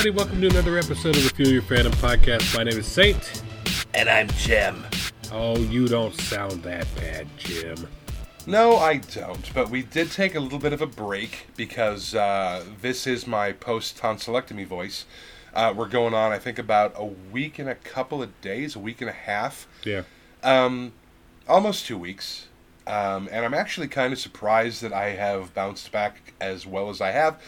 Everybody. Welcome to another episode of the Fuel Your Phantom podcast. My name is Saint. And I'm Jim. Oh, you don't sound that bad, Jim. No, I don't. But we did take a little bit of a break because uh, this is my post tonsillectomy voice. Uh, we're going on, I think, about a week and a couple of days, a week and a half, Yeah. um, almost two weeks. Um, and I'm actually kind of surprised that I have bounced back as well as I have.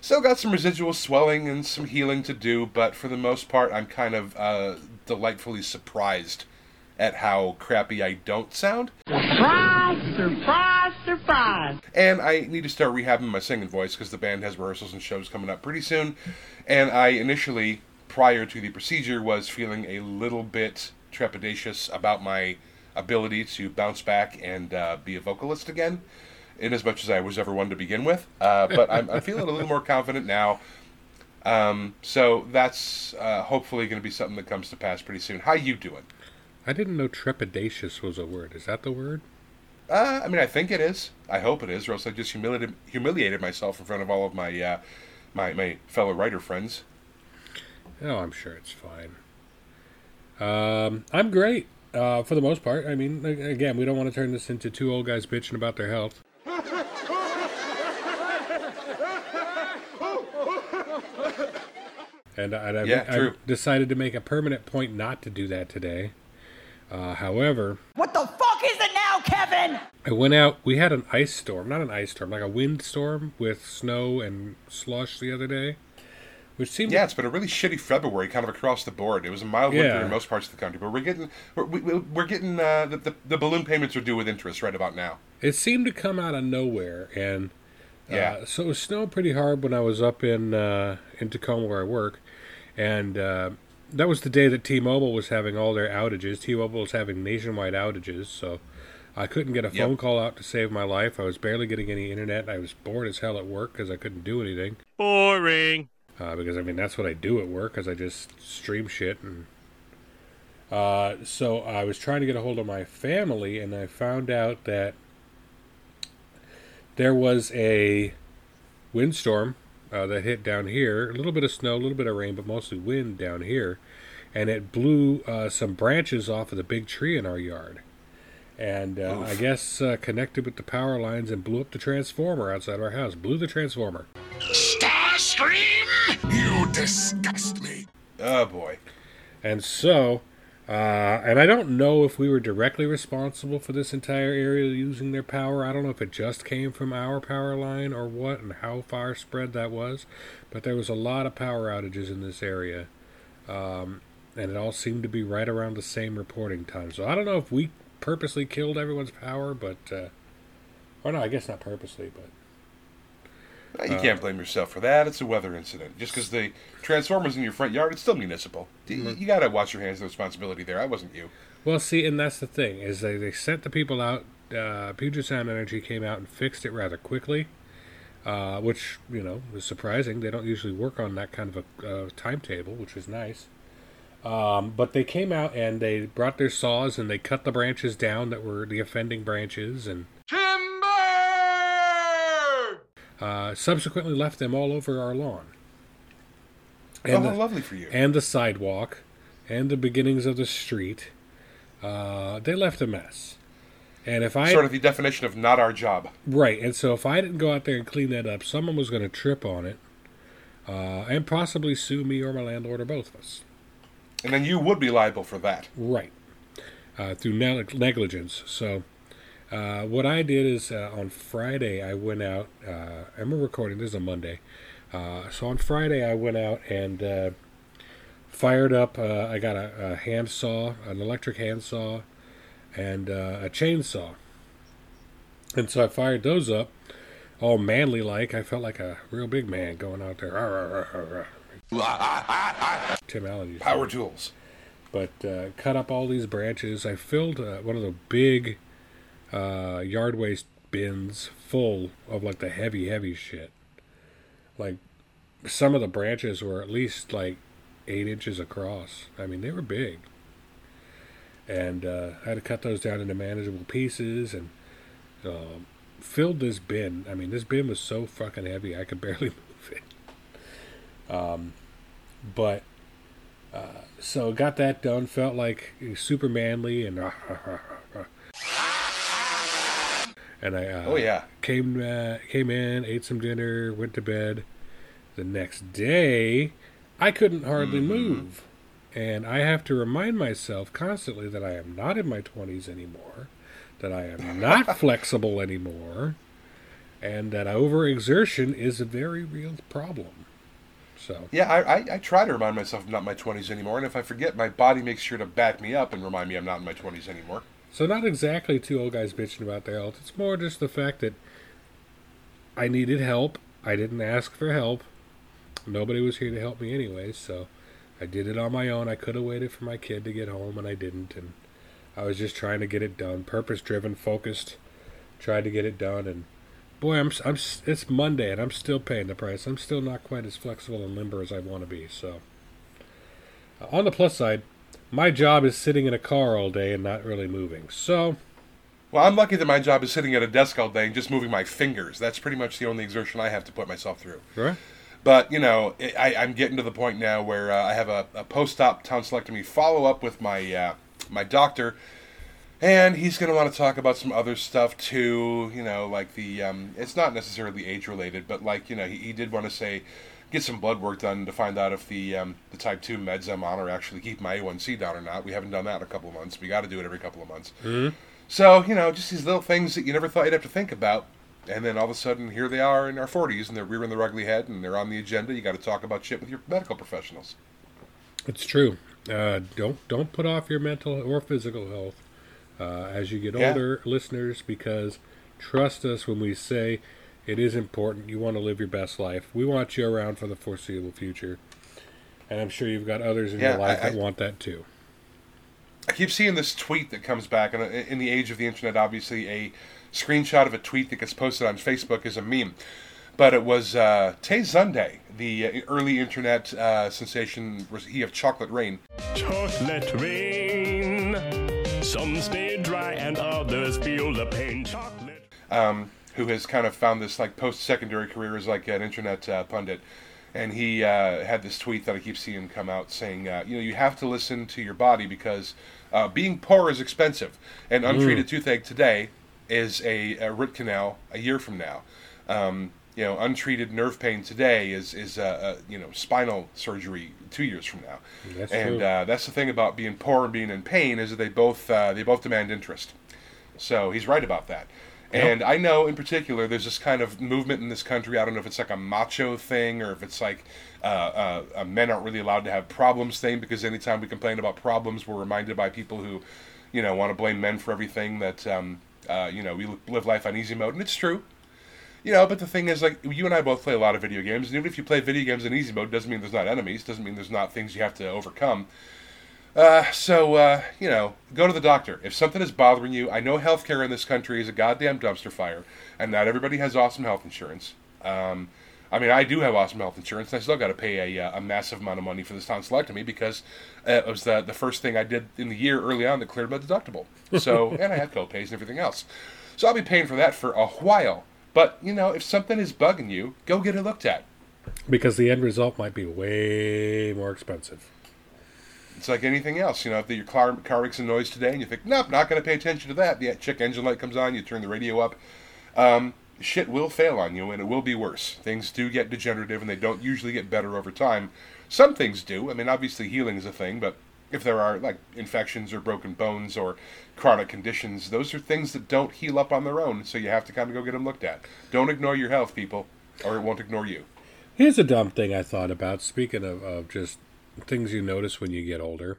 Still got some residual swelling and some healing to do, but for the most part, I'm kind of uh, delightfully surprised at how crappy I don't sound. Surprise, surprise, surprise. And I need to start rehabbing my singing voice because the band has rehearsals and shows coming up pretty soon. And I initially, prior to the procedure, was feeling a little bit trepidatious about my ability to bounce back and uh, be a vocalist again, in as much as I was ever one to begin with. Uh, but I'm, I'm feeling a little more confident now. Um, so that's uh, hopefully going to be something that comes to pass pretty soon. How you doing? I didn't know trepidatious was a word. Is that the word? Uh, I mean, I think it is. I hope it is, or else I just humiliated humiliated myself in front of all of my uh, my my fellow writer friends. Oh, I'm sure it's fine. Um, I'm great uh, for the most part. I mean, again, we don't want to turn this into two old guys bitching about their health. And, I- and I, Yeah, I true. decided to make a permanent point not to do that today. Uh, however, What the fuck is it now, Kevin? I went out. We had an ice storm, not an ice storm, like a wind storm with snow and slush the other day, which seemed Yeah, it's been a really shitty February, kind of across the board. It was a mild winter in most parts of the country, but we're getting we're, we, we're getting uh, the, the the balloon payments are due with interest right about now. it seemed to come out of nowhere, and uh, Yeah. so it was snowing pretty hard when I was up in uh, in Tacoma where I work, and uh, that was the day that T-Mobile was having all their outages. T-Mobile was having nationwide outages, so I couldn't get a Yep. phone call out to save my life. I was barely getting any internet. I was bored as hell at work because I couldn't do anything. Boring. Uh, because I mean that's what I do at work because I just stream shit and uh, so I was trying to get a hold of my family and I found out that there was a windstorm uh, that hit down here. A little bit of snow a little bit of rain but mostly wind down here. And it blew uh, some branches off of the big tree in our yard. And uh, I guess uh, connected with the power lines and blew up the transformer outside our house. Blew the transformer Starscream! You disgust me. Oh boy, And so, uh, and I don't know if we were directly responsible for this entire area using their power. I don't know if it just came from our power line or what, and how far spread that was. But there was a lot of power outages in this area, um, and it all seemed to be right around the same reporting time. So I don't know if we purposely killed everyone's power, but uh, or no, I guess not purposely, but Uh, you can't blame yourself for that. It's a weather incident. Just because the transformers in your front yard, it's still municipal. Y- You, got to watch your hands. The responsibility there. I wasn't you. Well, see, and that's the thing is they, they sent the people out. Uh, Puget Sound Energy came out and fixed it rather quickly, uh, which you know was surprising. They don't usually work on that kind of a uh, timetable, which was nice. Um, but they came out and they brought their saws and they cut the branches down that were the offending branches and uh, subsequently left them all over our lawn. Oh, And how the- lovely for you. and the sidewalk and the beginnings of the street. Uh, they left a mess. And if I sort of the definition of not our job. right, and so if I didn't go out there and clean that up, someone was going to trip on it, uh, and possibly sue me or my landlord or both of us. And then you would be liable for that. Right, uh, through neg- negligence. So, uh, what I did is uh, on Friday I went out, uh, we're recording. This is a Monday, uh, so on Friday I went out and uh, fired up. Uh, I got a, a hand saw, an electric handsaw, and uh, a chainsaw. And so I fired those up, all manly like. I felt like a real big man going out there. "Arr, arr, arr, arr." Tim Allen Power tools. but uh, cut up all these branches. I filled uh, one of the big uh, yard waste bins full of like the heavy, heavy shit. Like some of the branches were at least like eight inches across. I mean, they were big. And uh, I had to cut those down into manageable pieces and um, filled this bin. I mean, this bin was so fucking heavy I could barely move it. Um, but uh, so got that done. Felt like super manly and and I uh, Oh yeah. came uh, came in, ate some dinner, went to bed. The next day, I couldn't hardly move, and I have to remind myself constantly that I am not in my twenties anymore, that I am not flexible anymore, and that overexertion is a very real problem. So Yeah, I, I, I try to remind myself I'm not in my 20s anymore, and if I forget, my body makes sure to back me up and remind me I'm not in my 20s anymore. So not exactly two old guys bitching about their health. It's more just the fact that I needed help. I didn't ask for help. Nobody was here to help me anyway, so I did it on my own. I could have waited for my kid to get home, and I didn't. And I was just trying to get it done, purpose-driven, focused. Tried to get it done, and boy, I'm I'm it's Monday, and I'm still paying the price. I'm still not quite as flexible and limber as I want to be. So, on the plus side, my job is sitting in a car all day and not really moving. So, Well, I'm lucky that my job is sitting at a desk all day and just moving my fingers. That's pretty much the only exertion I have to put myself through. right? But, you know, I, I'm getting to the point now where uh, I have a, a post-op tonsillectomy follow-up with my, uh, my doctor, and he's going to want to talk about some other stuff too, you know, like the, um, it's not necessarily age-related, but like, you know, he, he did want to say, get some blood work done to find out if the um, the type 2 meds I'm on are actually keep my A1C down or not. We haven't done that in a couple of months. We got to do it every couple of months. So, you know, just these little things that you never thought you'd have to think about. And then all of a sudden, here they are in our 40s, and they're rearing their ugly head, and they're on the agenda. You got to talk about shit with your medical professionals. It's true. Uh, don't don't put off your mental or physical health uh, as you get Yeah. older, listeners. Because trust us when we say it is important. You want to live your best life. We want you around for the foreseeable future, and I'm sure you've got others in Yeah, your life I- that I- want that too. I keep seeing this tweet that comes back, and uh, in the age of the internet, obviously, a screenshot of a tweet that gets posted on Facebook is a meme. But it was uh, Tay Zonday, the uh, early internet uh, sensation, was he of Chocolate Rain. Chocolate rain. Some stay dry and others feel the pain. Chocolate. Who has kind of found this like post-secondary career as like an internet uh, pundit, and he uh, had this tweet that I keep seeing come out saying, uh, you know, you have to listen to your body because uh, being poor is expensive, and untreated toothache today is a, a root canal a year from now. Um, you know, untreated nerve pain today is is uh, uh, you know spinal surgery two years from now, That's and uh, that's the thing about being poor and being in pain is that they both uh, they both demand interest. So he's right about that. And I know in particular there's this kind of movement in this country. I don't know if it's like a macho thing or if it's like uh, uh, uh, men aren't really allowed to have problems thing because anytime we complain about problems, we're reminded by people who, you know, want to blame men for everything that, um, uh, you know, we live life on easy mode. And it's true. You know, but the thing is, like, you and I both play a lot of video games, and even if you play video games in easy mode, doesn't mean there's not enemies, doesn't mean there's not things you have to overcome. Uh, so, uh, you know, go to the doctor. If something is bothering you, I know healthcare in this country is a goddamn dumpster fire, and not everybody has awesome health insurance. Um, I mean, I do have awesome health insurance, and I still got to pay a, uh, a massive amount of money for this tonsillectomy because uh, it was the, the first thing I did in the year early on that cleared my deductible. So, and I have copays and everything else. So I'll be paying for that for a while. But, you know, if something is bugging you, go get it looked at. Because the end result might be way more expensive. It's like anything else, you know. If your car, car makes a noise today, and you think, "Nope, not going to pay attention to that," the check engine light comes on, you turn the radio up. Um, shit will fail on you, and it will be worse. Things do get degenerative, and they don't usually get better over time. Some things do. I mean, obviously, healing is a thing, but if there are like infections or broken bones or chronic conditions, those are things that don't heal up on their own. So you have to kind of go get them looked at. Don't ignore your health, people, or it won't ignore you. Here's a dumb thing I thought about. Speaking of, of just things you notice when you get older.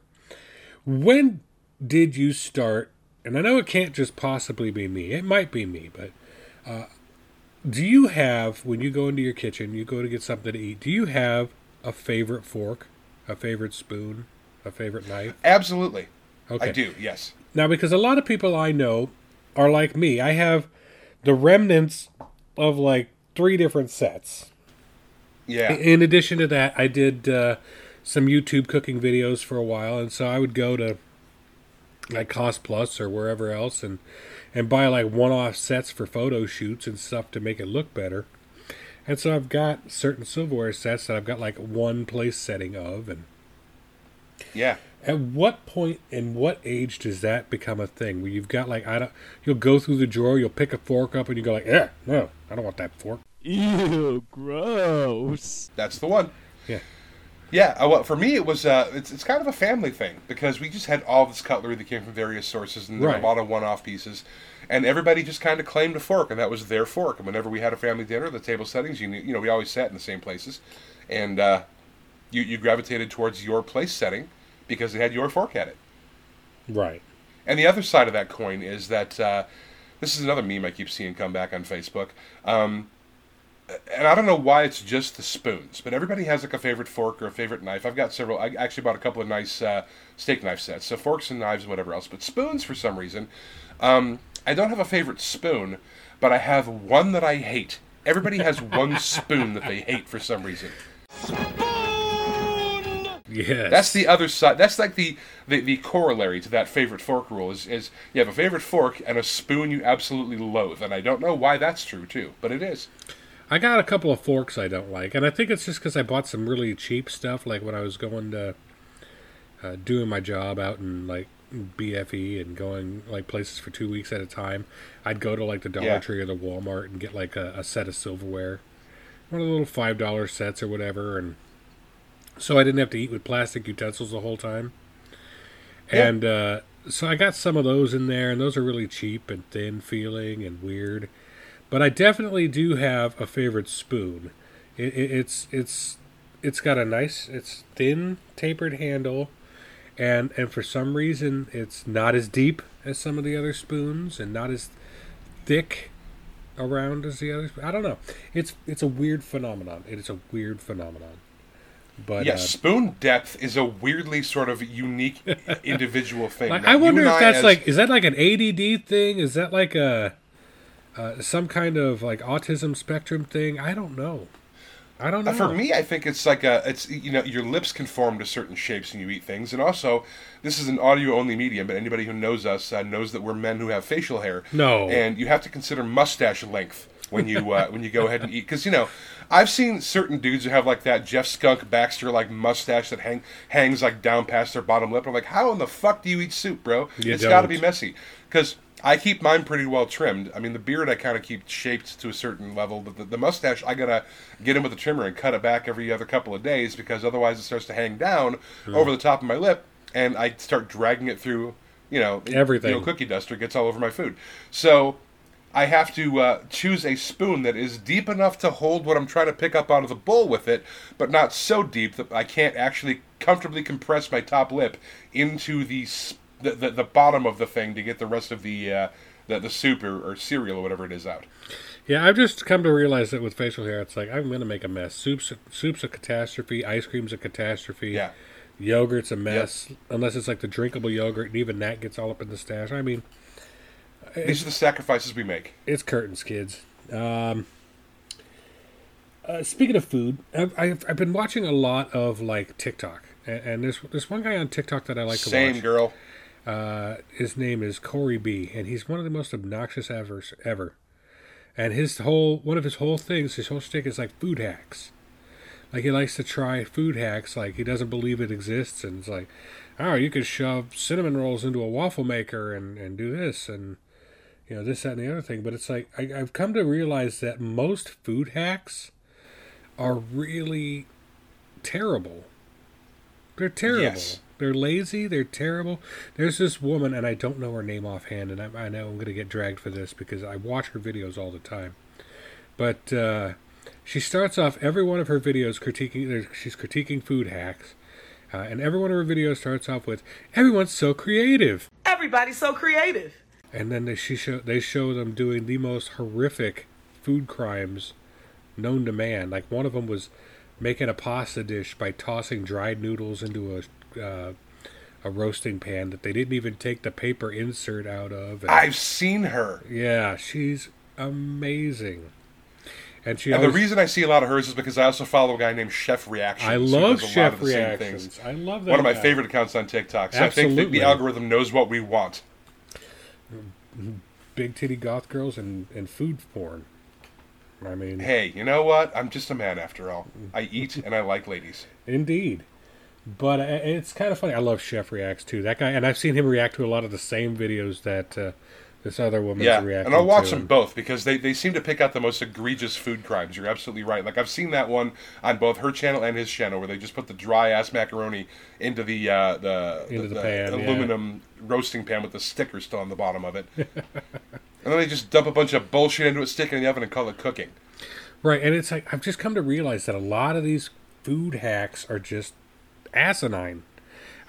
When did you start? And I know it can't just possibly be me. It might be me, but uh, do you have when you go into your kitchen, you go to get something to eat? Do you have a favorite fork, a favorite spoon, a favorite knife? Absolutely, Okay. I do. Yes. Now, because a lot of people I know are like me, I have the remnants of like three different sets. Yeah. In addition to that, I did uh, some YouTube cooking videos for a while, and so I would go to like Cost Plus or wherever else and and buy like one-off sets for photo shoots and stuff to make it look better. And so I've got certain silverware sets that I've got like one place setting of, and Yeah. at what point and what age does that become a thing where you've got like I don't you'll go through the drawer, you'll pick a fork up and you go like, Yeah, no, I don't want that fork. Ew, gross. That's the one. Yeah. Yeah, uh, well, for me, it was uh, it's, it's kind of a family thing because we just had all this cutlery that came from various sources, and there were a lot of one-off pieces, and everybody just kind of claimed a fork, and that was their fork. And whenever we had a family dinner, the table settings, you knew, you know, we always sat in the same places, and uh, you you gravitated towards your place setting because it had your fork at it. Right. And the other side of that coin is that uh, this is another meme I keep seeing come back on Facebook. Um, and I don't know why it's just the spoons, but everybody has like a favorite fork or a favorite knife. I've got several. I actually bought a couple of nice uh, steak knife sets, so forks and knives and whatever else. But spoons, for some reason, um, I don't have a favorite spoon, but I have one that I hate. Everybody has one spoon that they hate for some reason. Yes. That's the other side. That's like the, the, the corollary to that favorite fork rule is, is you have a favorite fork and a spoon you absolutely loathe. And I don't know why that's true, too, but it is. I got a couple of forks I don't like, and I think it's just because I bought some really cheap stuff. Like when I was going to uh, doing my job out in like BFE and going like places for two weeks at a time, I'd go to like the Dollar Yeah. Tree or the Walmart and get like a, a set of silverware, one of the little five dollar sets or whatever, and so I didn't have to eat with plastic utensils the whole time. Yeah. And uh, so I got some of those in there, and those are really cheap and thin feeling and weird. But I definitely do have a favorite spoon. It, it, it's it's it's got a nice, it's thin, tapered handle, and and for some reason it's not as deep as some of the other spoons, and not as thick around as the others. I don't know. It's it's a weird phenomenon. It is a weird phenomenon. But Yeah, uh, spoon depth is a weirdly sort of unique individual thing. Like I wonder if I that's as- like is that like an ADD thing? Is that like a uh, some kind of like autism spectrum thing? I don't know. I don't know. Uh, For me, I think it's like a it's you know your lips conform to certain shapes when you eat things, and also this is an audio only medium. But anybody who knows us uh, knows that we're men who have facial hair. No. and you have to consider mustache length when you uh, when you go ahead and eat because you know I've seen certain dudes who have like that Jeff Skunk Baxter like mustache that hang hangs like down past their bottom lip. I'm like, how in the fuck do you eat soup, bro? You it's got to be messy because. I keep mine pretty well trimmed. I mean, the beard I kind of keep shaped to a certain level, but the, the mustache I gotta get in with the trimmer and cut it back every other couple of days because otherwise it starts to hang down over the top of my lip, and I start dragging it through, you know, Everything. You know, cookie duster gets all over my food. So I have to uh, choose a spoon that is deep enough to hold what I'm trying to pick up out of the bowl with it, but not so deep that I can't actually comfortably compress my top lip into the the, the, the bottom of the thing to get the rest of the uh, the, the soup or, or cereal or whatever it is out. Yeah, I've just come to realize that with facial hair, it's like I'm gonna make a mess. Soup's soup's a catastrophe. Ice cream's a catastrophe. Yeah. Yogurt's a mess unless it's like the drinkable yogurt, and even that gets all up in the stash. I mean, These are the sacrifices we make. it's curtains, kids. Um, uh, speaking of food, I've, I've I've been watching a lot of like TikTok, and, and there's there's one guy on TikTok that I like to Same girl. Uh, his name is Corey B, and he's one of the most obnoxious ever ever. And his whole one of his whole things, his whole shtick is like food hacks. Like he likes to try food hacks. Like he doesn't believe it exists, and it's like, oh, you could shove cinnamon rolls into a waffle maker and and do this and you know this that and the other thing. But it's like I, I've come to realize that most food hacks are really terrible. They're terrible. Yes. They're lazy. They're terrible. There's this woman, and I don't know her name offhand, and I, I know I'm going to get dragged for this because I watch her videos all the time. But uh, she starts off every one of her videos critiquing. She's critiquing food hacks, uh, and every one of her videos starts off with "Everyone's so creative," Everybody's so creative. and then they, she show they show them doing the most horrific food crimes known to man. Like one of them was making a pasta dish by tossing dried noodles into a uh, a roasting pan that they didn't even take the paper insert out of. And, I've seen her. yeah, she's amazing. And she And the reason I see a lot of hers is because I also follow a guy named Chef Reactions. I love does a lot chef of the same reactions. I love that. One of my guy. favorite accounts on TikTok. So I think the algorithm knows what we want. big titty goth girls and, and food porn. I mean, Hey, you know what? I'm just a man after all. I eat and I like ladies. Indeed. But it's kind of funny. I love Chef Reacts too. That guy, and I've seen him react to a lot of the same videos that uh, this other woman's Yeah, reacting and I'll watch to. them both because they, they seem to pick out the most egregious food crimes. You're absolutely right. Like I've seen that one on both her channel and his channel where they just put the dry ass macaroni into the uh, the, Into the pan, yeah. aluminum roasting pan with the sticker still on the bottom of it, and then they just dump a bunch of bullshit into it, stick it in the oven, and call it cooking. Right, and it's like I've just come to realize that a lot of these food hacks are just asinine.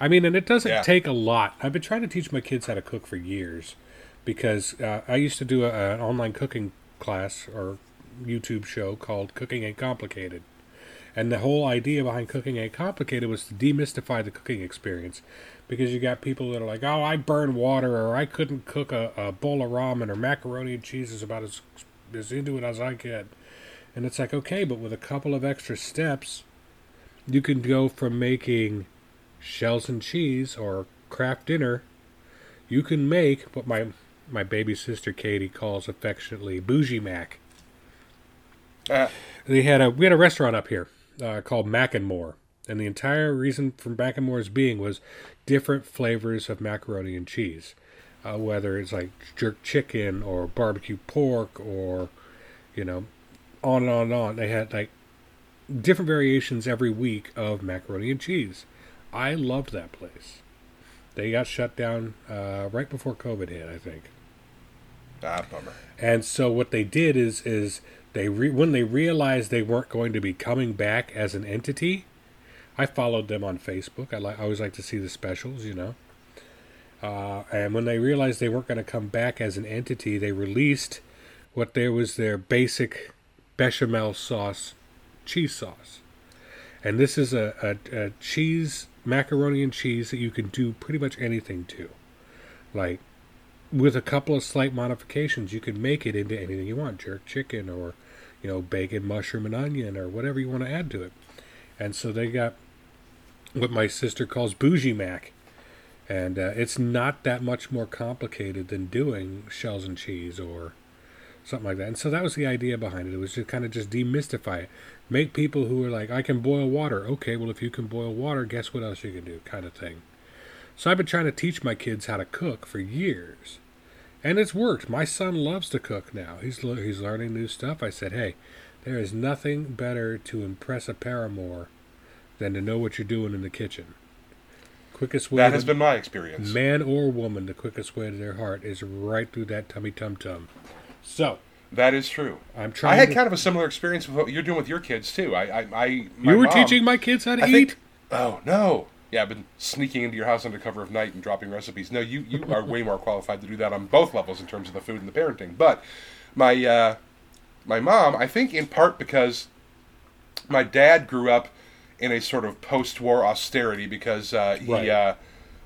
I mean, and it doesn't Yeah. take a lot. I've been trying to teach my kids how to cook for years because uh, I used to do a, an online cooking class or YouTube show called Cooking Ain't Complicated. And the whole idea behind Cooking Ain't Complicated was to demystify the cooking experience because you got people that are like, oh, I burn water or I couldn't cook a, a bowl of ramen or macaroni and cheese is about as, as into it as I get. And it's like, okay, but with a couple of extra steps, you can go from making shells and cheese or Kraft Dinner. You can make what my my baby sister Katie calls affectionately bougie mac. Uh, They had a we had a restaurant up here uh, called Mac and More, and the entire reason for Mac and More's being was different flavors of macaroni and cheese, uh, whether it's like jerk chicken or barbecue pork or you know on and on and on. They had like different variations every week of macaroni and cheese. I loved that place. They got shut down uh, right before COVID hit, I think. ah, bummer. And so what they did is is they re- when they realized they weren't going to be coming back as an entity, I followed them on Facebook. I like I always like to see the specials, you know. Uh, and when they realized they weren't going to come back as an entity, they released what there was their basic bechamel sauce, cheese sauce. And this is a, a, a cheese macaroni and cheese that you can do pretty much anything to. Like with a couple of slight modifications, you can make it into anything you want jerk chicken or, you know, bacon, mushroom, and onion or whatever you want to add to it. And so they got what my sister calls bougie mac. And uh, it's not that much more complicated than doing shells and cheese or something like that. And so that was the idea behind it. It was to kind of just demystify it. Make people who are like, I can boil water. Okay, well, if you can boil water, guess what else you can do? Kind of thing. So I've been trying to teach my kids how to cook for years. And it's worked. My son loves to cook now. He's he's learning new stuff. I said, "Hey, there is nothing better to impress a paramour than to know what you're doing in the kitchen." Quickest way That to- has been my experience. man or woman, the quickest way to their heart is right through that tummy tum tum. So That is true. I'm trying. I had to, kind of a similar experience with what you're doing with your kids too. I, I, I you were mom- teaching my kids how to I eat. think. Oh no. Yeah, I've been sneaking into your house under cover of night and dropping recipes. No, you you are way more qualified to do that on both levels in terms of the food and the parenting. But my uh, my mom, I think in part because my dad grew up in a sort of post-war austerity because uh, he Right. uh,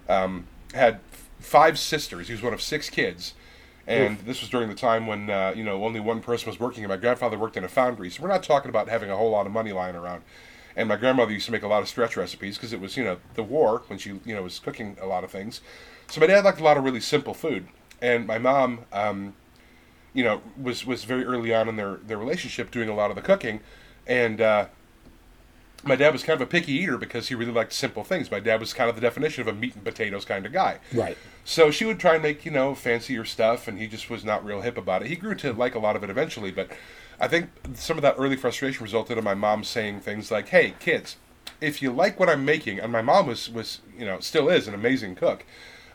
um, had five sisters. He was one of six kids. And this was during the time when uh, you know only one person was working, and my grandfather worked in a foundry. So we're not talking about having a whole lot of money lying around. And my grandmother used to make a lot of stretch recipes because it was you know the war when she you know was cooking a lot of things. So my dad liked a lot of really simple food, and my mom, um, you know, was was very early on in their their relationship doing a lot of the cooking, and uh, my dad was kind of a picky eater because he really liked simple things. My dad was kind of the definition of a meat and potatoes kind of guy. Right. So she would try and make, you know, fancier stuff, and he just was not real hip about it. He grew to like a lot of it eventually, but I think some of that early frustration resulted in my mom saying things like, hey, kids, if you like what I'm making, and my mom was, was you know, still is an amazing cook.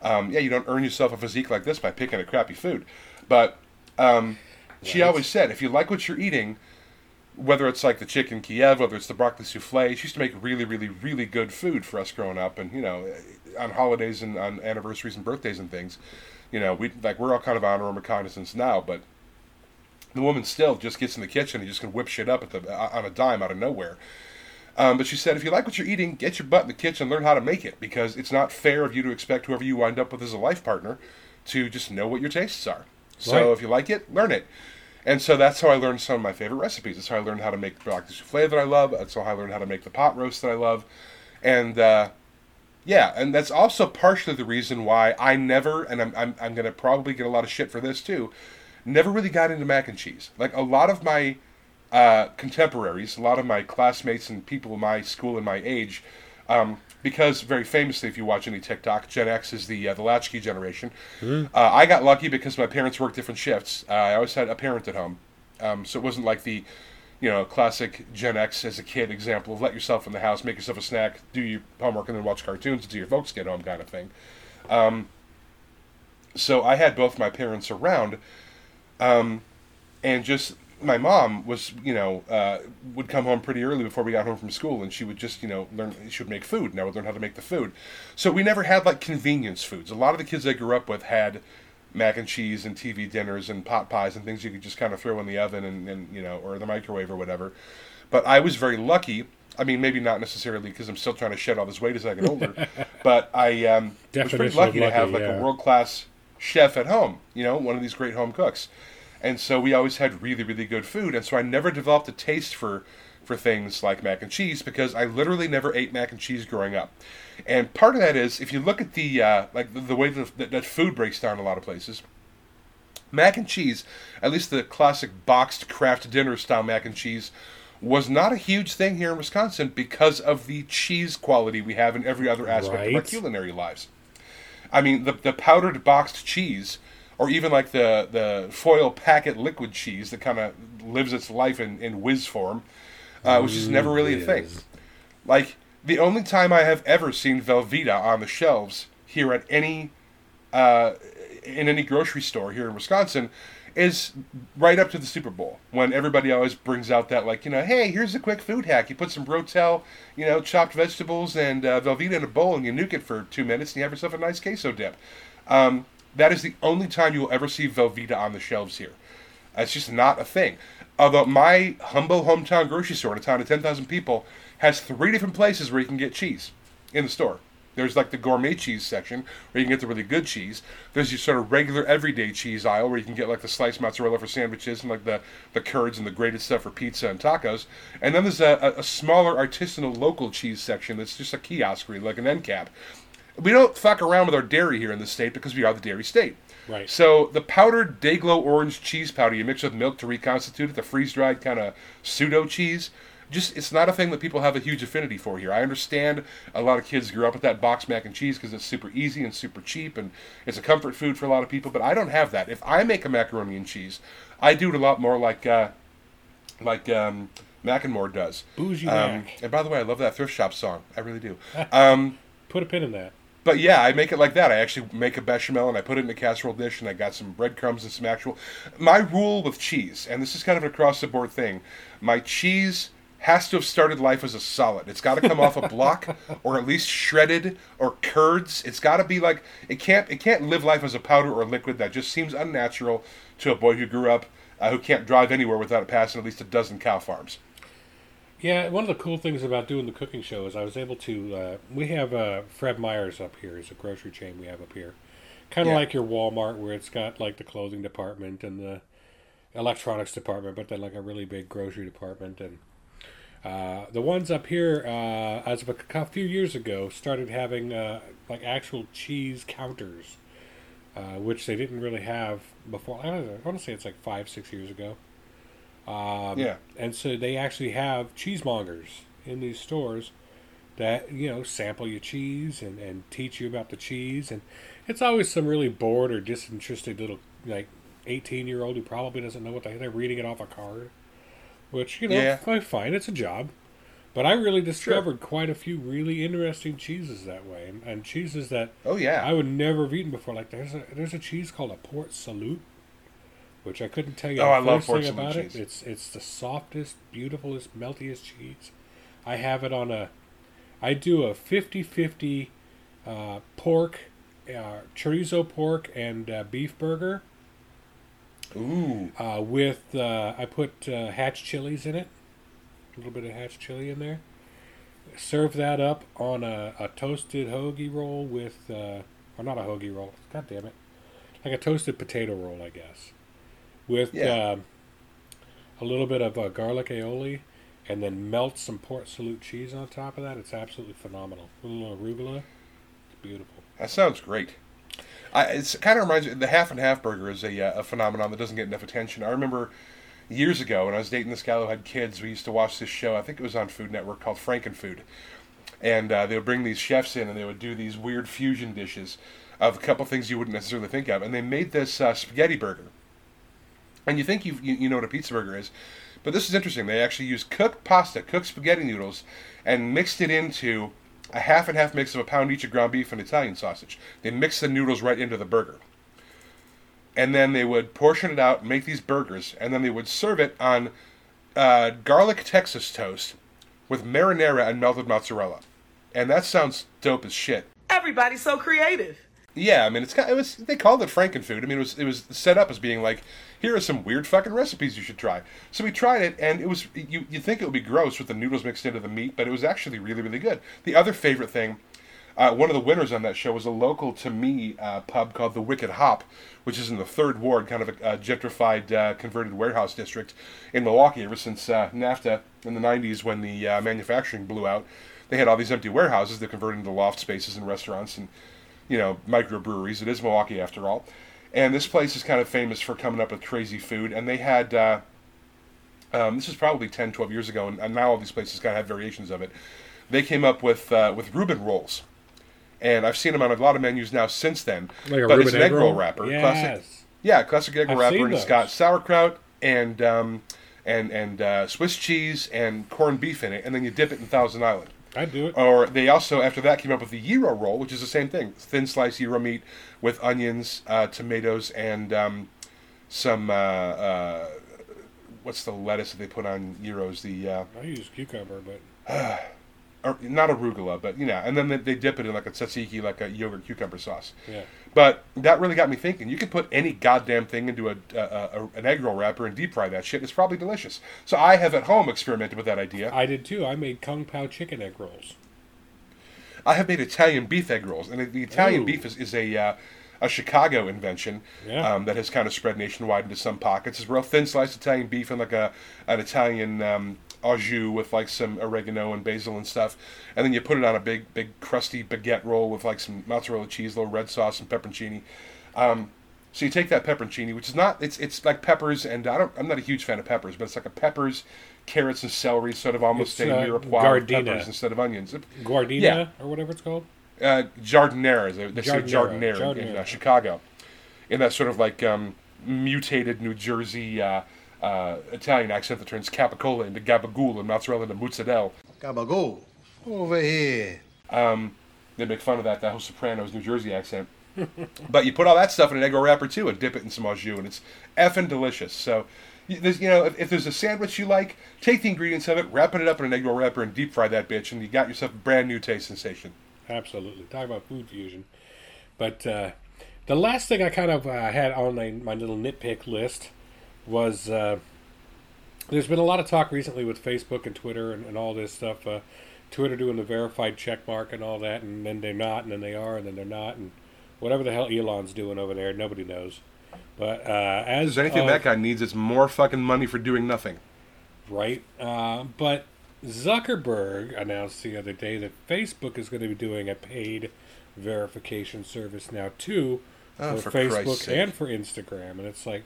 Um, yeah, you don't earn yourself a physique like this by picking a crappy food. But um, she always said, if you like what you're eating, whether it's like the chicken Kiev, whether it's the broccoli souffle, she used to make really, really, really good food for us growing up, and you know, on holidays and on anniversaries and birthdays and things, you know, we like we're all kind of honor and reconnaissance now, but the woman still just gets in the kitchen and just can whip shit up at the on a dime out of nowhere. Um, but she said, if you like what you're eating, get your butt in the kitchen, and learn how to make it, because it's not fair of you to expect whoever you wind up with as a life partner to just know what your tastes are. So Right. if you like it, learn it. And so that's how I learned some of my favorite recipes. That's how I learned how to make broccoli souffle that I love. That's how I learned how to make the pot roast that I love. And uh, yeah, and that's also partially the reason why I never, and I'm, I'm, I'm going to probably get a lot of shit for this too, never really got into mac and cheese. Like a lot of my uh, contemporaries, a lot of my classmates and people my school and my age, um, because very famously, if you watch any TikTok, Gen X is the uh, the latchkey generation. Uh, I got lucky because my parents worked different shifts. Uh, I always had a parent at home, um, so it wasn't like the you know classic Gen X as a kid example of let yourself in the house, make yourself a snack, do your homework, and then watch cartoons until your folks get home kind of thing. Um, so I had both my parents around, um, and just my mom was you know uh, would come home pretty early before we got home from school, and she would just you know learn she would make food, and I would learn how to make the food. So we never had like convenience foods. A lot of the kids I grew up with had mac and cheese and TV dinners and pot pies and things you could just kind of throw in the oven and, and you know or the microwave or whatever. But I was very lucky. I mean, maybe not necessarily because I'm still trying to shed all this weight as I get older, but I um, was pretty of lucky to have like yeah. a world class chef at home. You know, one of these great home cooks, and so we always had really really good food. And so I never developed a taste for for things like mac and cheese because I literally never ate mac and cheese growing up. And part of that is if you look at the uh, like the, the way that, that food breaks down in a lot of places. Mac and cheese, at least the classic boxed Kraft Dinner style mac and cheese, was not a huge thing here in Wisconsin because of the cheese quality we have in every other aspect of our culinary lives. I mean, the, the powdered boxed cheese, or even like the, the foil packet liquid cheese that kind of lives its life in, in whiz form, uh, was just never really a thing. Like, the only time I have ever seen Velveeta on the shelves here at any uh, in any grocery store here in Wisconsin is right up to the Super Bowl when everybody always brings out that like you know hey here's a quick food hack you put some Rotel you know chopped vegetables and uh, Velveeta in a bowl and you nuke it for two minutes and you have yourself a nice queso dip. Um, that is the only time you will ever see Velveeta on the shelves here. It's just not a thing. Although my humble hometown grocery store in a town of 10,000 people has three different places where you can get cheese in the store. There's like the gourmet cheese section where you can get the really good cheese. There's your sort of regular everyday cheese aisle where you can get like the sliced mozzarella for sandwiches and like the, the curds and the grated stuff for pizza and tacos. And then there's a, a, a smaller artisanal local cheese section that's just a kiosk really like an end cap. We don't fuck around with our dairy here in the state because we are the dairy state. Right. So the powdered Dayglow orange cheese powder you mix with milk to reconstitute it, the freeze dried kind of pseudo cheese, just it's not a thing that people have a huge affinity for here. I understand a lot of kids grew up with that box mac and cheese because it's super easy and super cheap and it's a comfort food for a lot of people. But I don't have that. If I make a macaroni and cheese, I do it a lot more like uh, like um, Macklemore does. Bougie Um, Mac. and by the way, I love that thrift shop song. I really do. Um, Put a pin in that. But yeah, I make it like that. I actually make a bechamel and I put it in a casserole dish and I got some breadcrumbs and some actual. My rule with cheese, and this is kind of an across the board thing, my cheese has to have started life as a solid. It's got to come off a block or at least shredded or curds. It's got to be like it can't it can't live life as a powder or a liquid. That just seems unnatural to a boy who grew up uh, who can't drive anywhere without passing at least a dozen cow farms. Yeah, one of the cool things about doing the cooking show is I was able to. Uh, we have uh, Fred Meyer's up here. It's a grocery chain we have up here, kind of Yeah. like your Walmart, where it's got like the clothing department and the electronics department, but then like a really big grocery department. And uh, the ones up here, uh, as of a few years ago, started having uh, like actual cheese counters, uh, which they didn't really have before. I, know, I want to say it's like five, six years ago. Um, Yeah. And so they actually have cheesemongers in these stores that, you know, sample your cheese and, and teach you about the cheese. And it's always some really bored or disinterested little, like, 18 year old who probably doesn't know what the they're reading it off a card. Which, you know, Yeah. fi- fine, it's a job. But I really discovered quite a few really interesting cheeses that way, and, and cheeses that Oh yeah. I would never have eaten before. Like there's a there's a cheese called a Port Salute, which I couldn't tell you Oh, I love thing about it. cheese. It's it's the softest, beautifulest, meltiest cheese. I have it on a. I do a 50-50 uh, pork, uh, chorizo pork and uh, beef burger Ooh. uh, with uh, I put uh, hatch chilies in it, a little bit of hatch chili in there. Serve that up on a, a toasted hoagie roll with, uh, or not a hoagie roll. God damn it, like a toasted potato roll, I guess, with Yeah. um, a little bit of uh, garlic aioli, and then melt some Port Salut cheese on top of that. It's absolutely phenomenal. A little arugula, it's beautiful. That sounds great. I, it's kind of reminds me. The half and half burger is a, uh, a phenomenon that doesn't get enough attention. I remember years ago when I was dating this guy who had kids. We used to watch this show. I think it was on Food Network called Frankenfood, and uh, they would bring these chefs in and they would do these weird fusion dishes of a couple things you wouldn't necessarily think of. And they made this uh, spaghetti burger, and you think you you know what a pizza burger is, but this is interesting. They actually used cooked pasta, cooked spaghetti noodles, and mixed it into a half and half mix of a pound each of ground beef and Italian sausage. They mixed the noodles right into the burger and then they would portion it out, make these burgers, and then they would serve it on uh, garlic Texas toast with marinara and melted mozzarella. And that sounds dope as shit. Everybody's so creative. Yeah, I mean, it's kind it was they called it Frankenfood. I mean, it was it was set up as being like, here are some weird fucking recipes you should try. So we tried it, and it was you you think it would be gross with the noodles mixed into the meat, but it was actually really really good. The other favorite thing uh, one of the winners on that show was a local to me uh, pub called the Wicked Hop, which is in the third ward, kind of a, gentrified, uh, converted warehouse district in Milwaukee. Ever since uh, NAFTA in the '90s, when the uh, manufacturing blew out, they had all these empty warehouses that converted into loft spaces and restaurants and you know microbreweries. It is Milwaukee after all, and this place is kind of famous for coming up with crazy food. And they had uh, um, this is probably 10, 12 years ago, and, and now all these places kind of have variations of it. They came up with with Reuben rolls and I've seen them on a lot of menus now since then. Like a but Reuben it's an egg roll, roll? wrapper, Yes. classic. Yeah, classic egg roll wrapper, seen and it's those. got sauerkraut and um, and and uh, Swiss cheese and corned beef in it, and then you dip it in Thousand Island. I'd do it. Or they also after that came up with the gyro roll, which is the same thing: thin sliced gyro meat with onions, uh, tomatoes, and um, some uh, uh, what's the lettuce that they put on gyros? The uh, I use cucumber, but or not arugula, but you know, and then they, they dip it in like a tzatziki, like a yogurt cucumber sauce. yeah. But that really got me thinking. You could put any goddamn thing into a, a, a an egg roll wrapper and deep fry that shit. It's probably delicious. So I have at home experimented with that idea. I did too. I made kung pao chicken egg rolls. I have made Italian beef egg rolls, and the Italian Ooh. beef is, is a uh, a Chicago invention Yeah. um, that has kind of spread nationwide into some pockets. It's real thin sliced Italian beef and like a an Italian um, au jus with like some oregano and basil and stuff, and then you put it on a big big crusty baguette roll with like some mozzarella cheese, little red sauce, and pepperoncini. Um, so you take that pepperoncini, which is not it's it's like peppers, and I don't I'm not a huge fan of peppers, but it's like a peppers, carrots, and celery, sort of almost It's, a uh, peppers instead of onions. Guardina Yeah. or whatever it's called. uh, Jardinera, they, they say Jardinera, Jardinera in uh, Chicago, in that sort of like um, mutated New Jersey uh, uh, Italian accent that turns capicola into gabagool and mozzarella into mozzarella. Gabagool. Over here. They make fun of that, that whole Sopranos New Jersey accent. but you put all that stuff in an egg roll wrapper too and dip it in some au jus, and it's effing delicious. So, you, there's, you know, if, if there's a sandwich you like, take the ingredients of it, wrap it up in an egg roll wrapper, and deep fry that bitch, and you got yourself a brand new taste sensation. Absolutely. Talk about food fusion. But uh, the last thing I kind of uh, had on my, my little nitpick list was uh, there's been a lot of talk recently with Facebook and Twitter and, and all this stuff. Uh, Twitter doing the verified check mark and all that, and then they're not, and then they are, and then they're not, and whatever the hell Elon's doing over there, nobody knows. But uh, as there's anything of- that guy needs, it's more fucking money for doing nothing. right? Uh, but Zuckerberg announced the other day that Facebook is going to be doing a paid verification service now too Oh, for, for Facebook and for Instagram, and it's like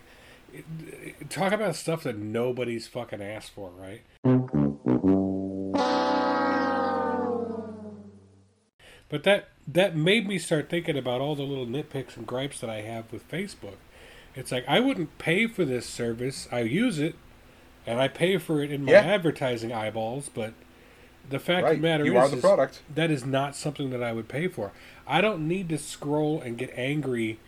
talk about stuff that nobody's fucking asked for, right? But that that made me start thinking about all the little nitpicks and gripes that I have with Facebook. It's like I wouldn't pay for this service. I use it, and I pay for it in my Yeah. advertising eyeballs. But the fact of the matter You is, are the is product. that is not something that I would pay for. I don't need to scroll and get angry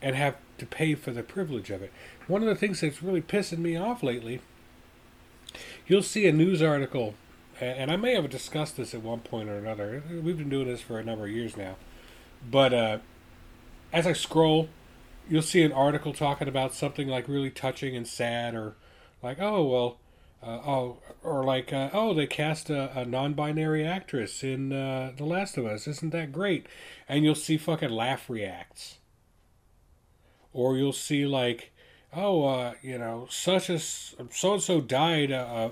and have to pay for the privilege of it. One of the things that's really pissing me off lately, you'll see a news article, and I may have discussed this at one point or another. We've been doing this for a number of years now. But uh, as I scroll, you'll see an article talking about something like really touching and sad, or like, oh, well, uh, oh, or like, uh, oh, they cast a, a non-binary actress in uh, The Last of Us. Isn't that great? And you'll see fucking laugh reacts, or you'll see like, oh, uh, you know, such as so and so died uh, uh,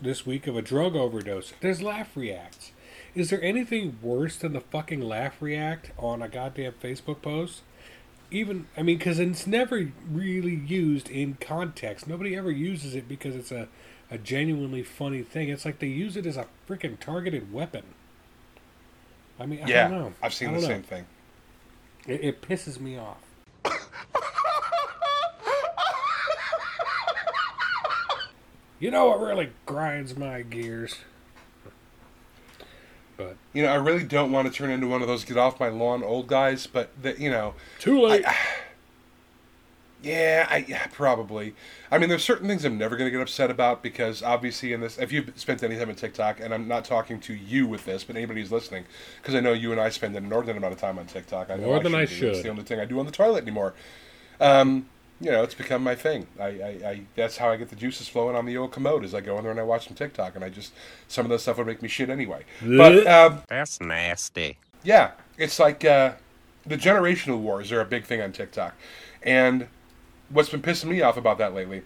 this week of a drug overdose. There's laugh reacts. Is there anything worse than the fucking laugh react on a goddamn Facebook post? even I mean, because it's never really used in context. Nobody ever uses it because it's a, a genuinely funny thing. It's like they use it as a freaking targeted weapon. I mean, I yeah, don't know. I've seen the don't same thing. It, it pisses me off. You know what really grinds my gears? But You know, I really don't want to turn into one of those get off my lawn old guys, but the, you know, too late. Yeah, I yeah, probably. I mean, there's certain things I'm never going to get upset about because obviously, in this, if you've spent any time on TikTok, and I'm not talking to you with this, but anybody who's listening, because I know you and I spend an inordinate amount of time on TikTok. I know More than I shouldn't. It's the only thing I do on the toilet anymore. Um, you know, it's become my thing. I, I, I that's how I get the juices flowing on the old commode. Is I go in there and I watch some TikTok, and I just some of the stuff would make me shit anyway. But um, That's nasty. yeah, it's like uh, the generational wars are a big thing on TikTok, and what's been pissing me off about that lately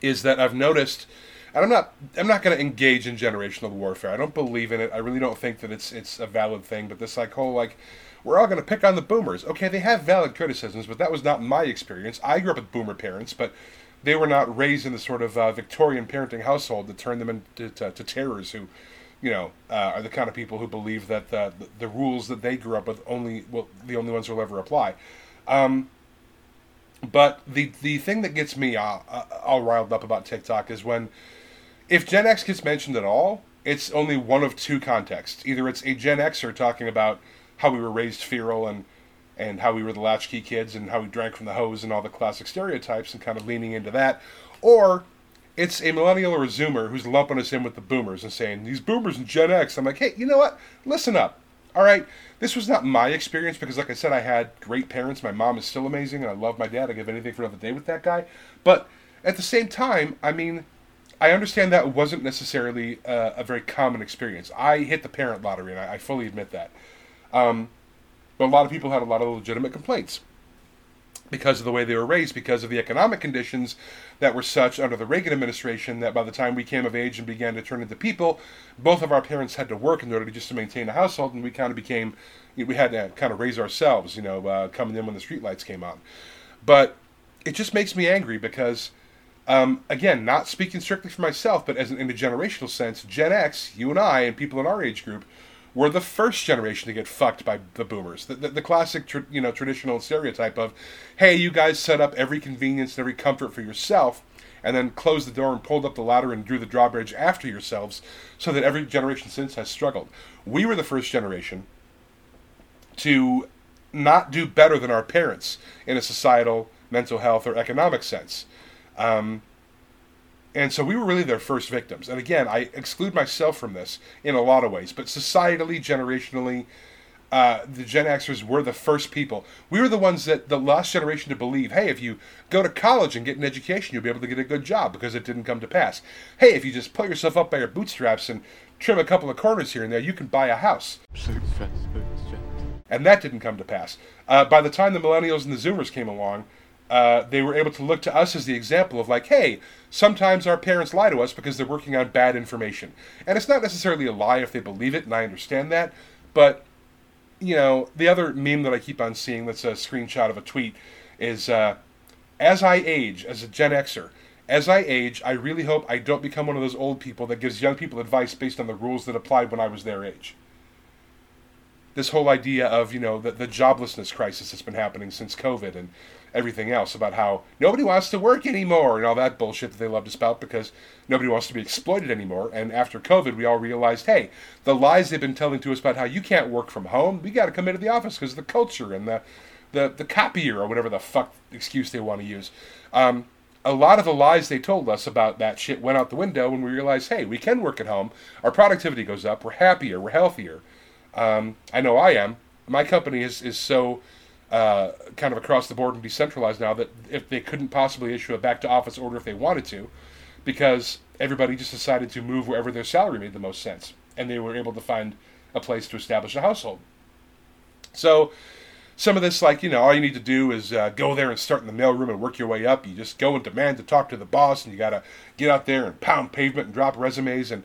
is that I've noticed, and I'm not I'm not going to engage in generational warfare. I don't believe in it. I really don't think that it's it's a valid thing. But this like whole like we're all going to pick on the boomers. Okay, they have valid criticisms, but that was not my experience. I grew up with boomer parents, but they were not raised in the sort of uh, Victorian parenting household that turned them into to, to terrors who you know, uh, are the kind of people who believe that the, the, the rules that they grew up with only well, the only ones will ever apply. Um, but the the thing that gets me all, uh, all riled up about TikTok is when, if Gen X gets mentioned at all, it's only one of two contexts. Either it's a Gen Xer talking about how we were raised feral and and how we were the latchkey kids and how we drank from the hose and all the classic stereotypes and kind of leaning into that, or it's a millennial or a zoomer who's lumping us in with the boomers and saying these boomers and Gen X. I'm like, hey, you know what? Listen up. All right, this was not my experience because, like I said, I had great parents. My mom is still amazing, and I love my dad. I give anything for another day with that guy. But at the same time, I mean, I understand that wasn't necessarily uh, a very common experience. I hit the parent lottery, and I, I fully admit that. Um, but a lot of people had a lot of legitimate complaints because of the way they were raised, because of the economic conditions that were such under the Reagan administration that by the time we came of age and began to turn into people, both of our parents had to work in order to just to maintain a household, and we kind of became, we had to kind of raise ourselves, you know, uh, coming in when the streetlights came on. But it just makes me angry because, um, again, not speaking strictly for myself, but as an, in a generational sense, Gen X, you and I, and people in our age group, were the first generation to get fucked by the boomers. The, the, the classic, tr- you know, traditional stereotype of, hey, you guys set up every convenience and every comfort for yourself, and then closed the door and pulled up the ladder and drew the drawbridge after yourselves, so that every generation since has struggled. We were the first generation to not do better than our parents in a societal, mental health, or economic sense. Um, and so we were really their first victims. And again, I exclude myself from this in a lot of ways, but societally, generationally, uh, the Gen Xers were the first people. We were the ones that the last generation to believe, hey, if you go to college and get an education, you'll be able to get a good job because it didn't come to pass. Hey, if you just pull yourself up by your bootstraps and trim a couple of corners here and there, you can buy a house. And that didn't come to pass. Uh, by the time the millennials and the Zoomers came along, uh, they were able to look to us as the example of like, hey, sometimes our parents lie to us because they're working on bad information, and it's not necessarily a lie if they believe it, and I understand that. But you know, the other meme that I keep on seeing that's a screenshot of a tweet is, uh, as I age as a Gen Xer. As I age, I really hope I don't become one of those old people that gives young people advice based on the rules that applied when I was their age this whole idea of you know the, the joblessness crisis that's been happening since COVID and everything else about how nobody wants to work anymore and all that bullshit that they love to spout because nobody wants to be exploited anymore. And after COVID, we all realized, hey, the lies they've been telling to us about how you can't work from home, we got to come into the office because of the culture and the the the copier or whatever the fuck excuse they want to use. Um, a lot of the lies they told us about that shit went out the window when we realized, hey, we can work at home. Our productivity goes up. We're happier. We're healthier. Um, I know I am. My company is is so uh, kind of across the board and decentralized now that if they couldn't possibly issue a back to office order if they wanted to, because everybody just decided to move wherever their salary made the most sense, and they were able to find a place to establish a household. So. Some of this, like, you know, all you need to do is uh, go there and start in the mailroom and work your way up. You just go and demand to talk to the boss, and you got to get out there and pound pavement and drop resumes. And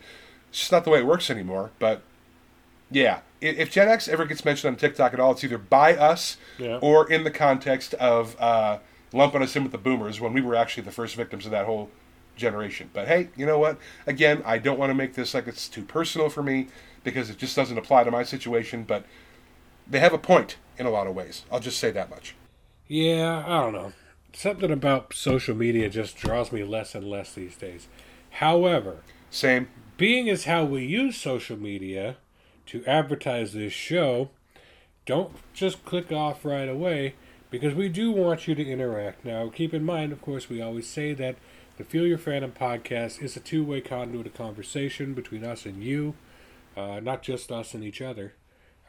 it's just not the way it works anymore. But yeah, if Gen X ever gets mentioned on TikTok at all, it's either by us Yeah. or in the context of uh, lumping us in with the boomers when we were actually the first victims of that whole generation. But hey, you know what? Again, I don't want to make this like it's too personal for me because it just doesn't apply to my situation, but they have a point in a lot of ways. I'll just say that much. Yeah, I don't know. Something about social media just draws me less and less these days. However, Same. being as how we use social media to advertise this show, don't just click off right away because we do want you to interact. Now, keep in mind, of course, we always say that the Fuel Your Fandom podcast is a two way conduit of conversation between us and you, uh, not just us and each other.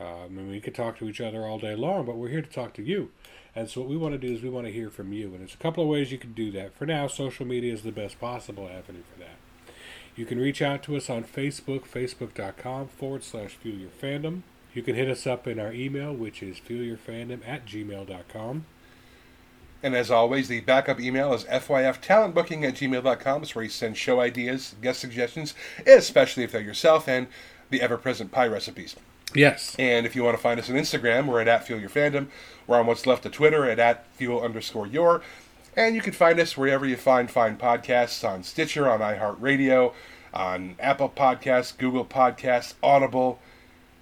I mean, we could talk to each other all day long, but we're here to talk to you. And so, what we want to do is we want to hear from you. And there's a couple of ways you can do that. For now, social media is the best possible avenue for that. You can reach out to us on Facebook, facebook.com forward slash fuel your fandom. You can hit us up in our email, which is fuelyourfandom at gmail.com. And as always, the backup email is fyftalentbooking at gmail.com. It's where you send show ideas, guest suggestions, especially if they're yourself, and the ever present pie recipes. Yes. And if you want to find us on Instagram, we're at, at Fuel Your Fandom. We're on what's left of Twitter at, at Fuel underscore Your. And you can find us wherever you find fine podcasts on Stitcher, on iHeartRadio, on Apple Podcasts, Google Podcasts, Audible,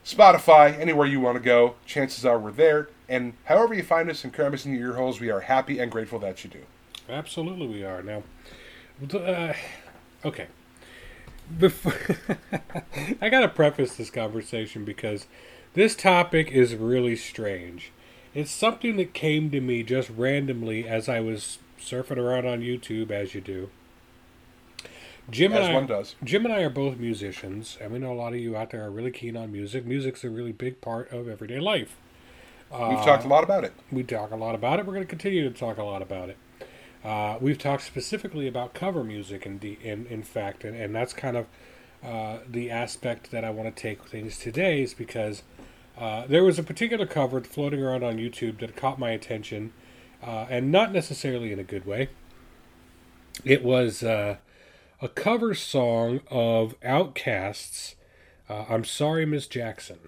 Spotify, anywhere you want to go. Chances are we're there. And however you find us and cram us in your ear holes, we are happy and grateful that you do. Absolutely, we are. Now, uh, okay. Before I got to preface this conversation because this topic is really strange. It's something that came to me just randomly as I was surfing around on YouTube, as you do. Jim As and I, one does. Jim and I are both musicians, and we know a lot of you out there are really keen on music. Music's a really big part of everyday life. We've talked a lot about it. We talk a lot about it. We're going to continue to talk a lot about it. Uh, we've talked specifically about cover music, in, de- in, in fact, and, and that's kind of uh, the aspect that I want to take things today is because uh, there was a particular cover floating around on YouTube that caught my attention, uh, and not necessarily in a good way. It was uh, a cover song of Outkast's uh, "I'm Sorry, Miss Jackson."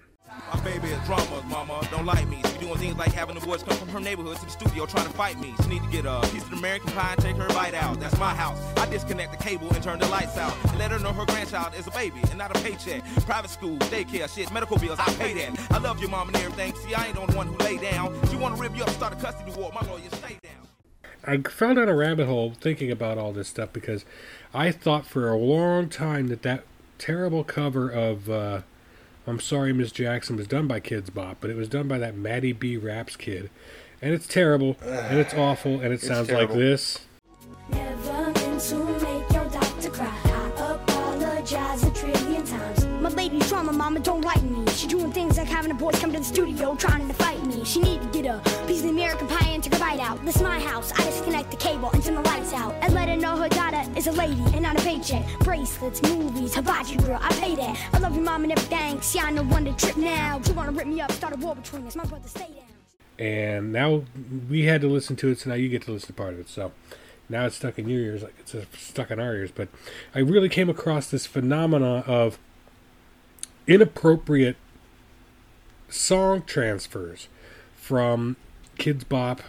My baby is drama, mama, don't like me. She be doing things like having the boys come from her neighborhood to the studio trying to fight me. She need to get a piece of American pie and take her bite out. That's my house. I disconnect the cable and turn the lights out. And let her know her grandchild is a baby and not a paycheck. Private school, daycare, shit, medical bills, I pay that. I love your mom and everything. See, I ain't the only one who lay down. She wanna rip you up, start a custody war. My lawyer, stay down. I fell down a rabbit hole thinking about all this stuff because I thought for a long time that that terrible cover of uh, "I'm Sorry, Miss Jackson" was done by Kidz Bop, but it was done by that Maddie B. Raps kid, and it's terrible and it's awful and it sounds like this. Never meant to make your doctor cry. I apologize a trillion times. My baby's trauma, mama don't like me. She doing things like having the boys come to the studio trying to fight me. She need to get a piece of the American pie out. This my house. I disconnect the cable and turn the lights out. And let her know her daughter is a lady and not a paycheck. Bracelets, movies, hibachi girl, I pay that. I love your mom and everything. See, I know one to trip now. She wanna rip me up, start a war between us. My brother, stay down. And now we had to listen to it, so now you get to listen to part of it. So now it's stuck in your ears, like it's stuck in our ears. But I really came across this phenomena of inappropriate song transfers from Kidz Bop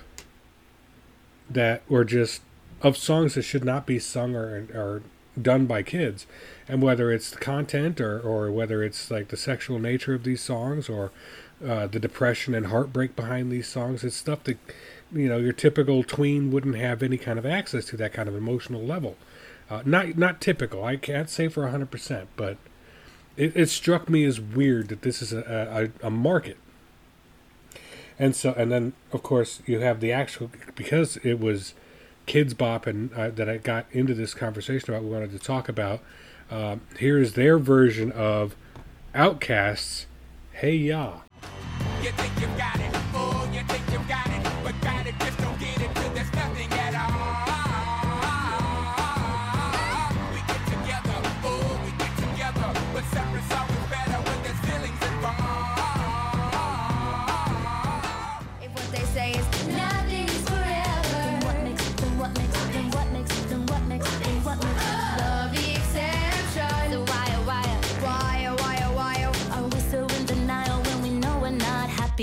that were just of songs that should not be sung or, or done by kids. And whether it's the content or, or whether it's like the sexual nature of these songs or uh, the depression and heartbreak behind these songs, it's stuff that, you know, your typical tween wouldn't have any kind of access to that kind of emotional level. Uh, not not typical. I can't say for 100%, but it, it struck me as weird that this is a, a, a market. And so, and then of course you have the actual because it was Kidz Bop and uh, that I got into this conversation about. We wanted to talk about. Um, here is their version of Outkast's. Hey ya. You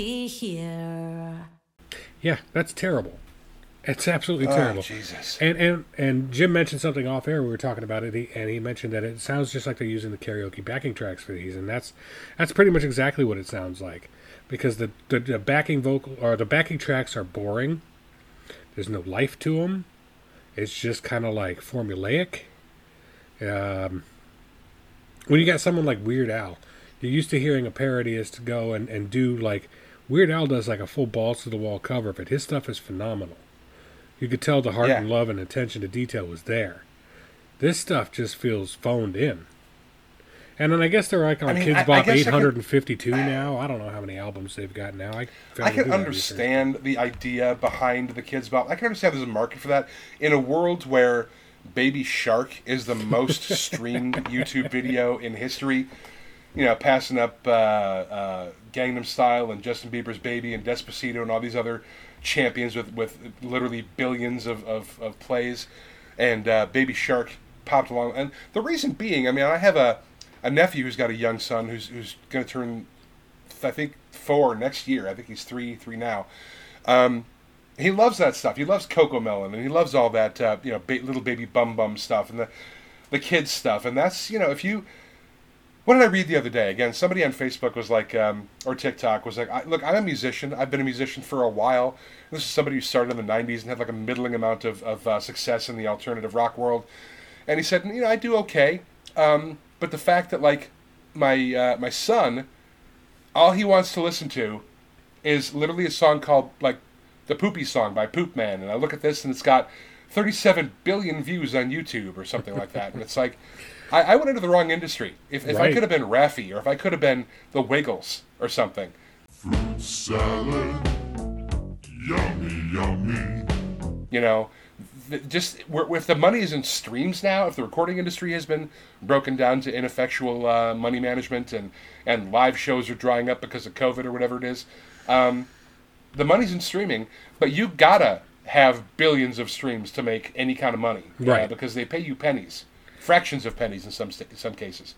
here. Yeah, that's terrible. It's absolutely Oh, terrible. Jesus. And and and Jim mentioned something off air. We were talking about it, he, and he mentioned that it sounds just like they're using the karaoke backing tracks for these, and that's that's pretty much exactly what it sounds like, because the the, the backing vocal or the backing tracks are boring. There's no life to them. It's just kind of like formulaic. Um, when you got someone like Weird Al, you're used to hearing a parodyist go and, and do like Weird Al does like a full balls to the wall cover of it. His stuff is phenomenal. You could tell the heart Yeah. and love and attention to detail was there. This stuff just feels phoned in. And then I guess they're like on I mean, Kids I- I Bop guess I could- 852 now. I don't know how many albums they've got now. I, I can understand the idea behind the Kidz Bop. I can understand there's a market for that in a world where Baby Shark is the most streamed YouTube video in history. You know, passing up uh, uh, Gangnam Style and Justin Bieber's Baby and Despacito and all these other champions with, with literally billions of, of, of plays. And uh, Baby Shark popped along. And the reason being, I mean, I have a, a nephew who's got a young son who's, who's going to turn I think four next year. I think he's three, three now. Um, he loves that stuff. He loves Cocomelon, and he loves all that, uh, you know, ba- little baby bum bum stuff and the the kids stuff. And that's, you know, if you, what did I read the other day? Again, somebody on Facebook was like, um, or TikTok was like, I, look, I'm a musician. I've been a musician for a while. This is somebody who started in the '90s and had like a middling amount of of uh, success in the alternative rock world. And he said, you know, I do okay. Um, but the fact that like my uh, my son all he wants to listen to is literally a song called like the Poopy Song by Poop Man, and I look at this and it's got 37 billion views on YouTube or something like that, and it's like I, I went into the wrong industry. If, if I could have been Raffi, or if I could have been the Wiggles or something, Salad, yummy, yummy. you know, just if the money is in streams now, if the recording industry has been broken down to ineffectual uh, money management and and live shows are drying up because of COVID or whatever it is, um, the money's in streaming, but you gotta have billions of streams to make any kind of money, uh, Right. because they pay you pennies, fractions of pennies in some st- some cases.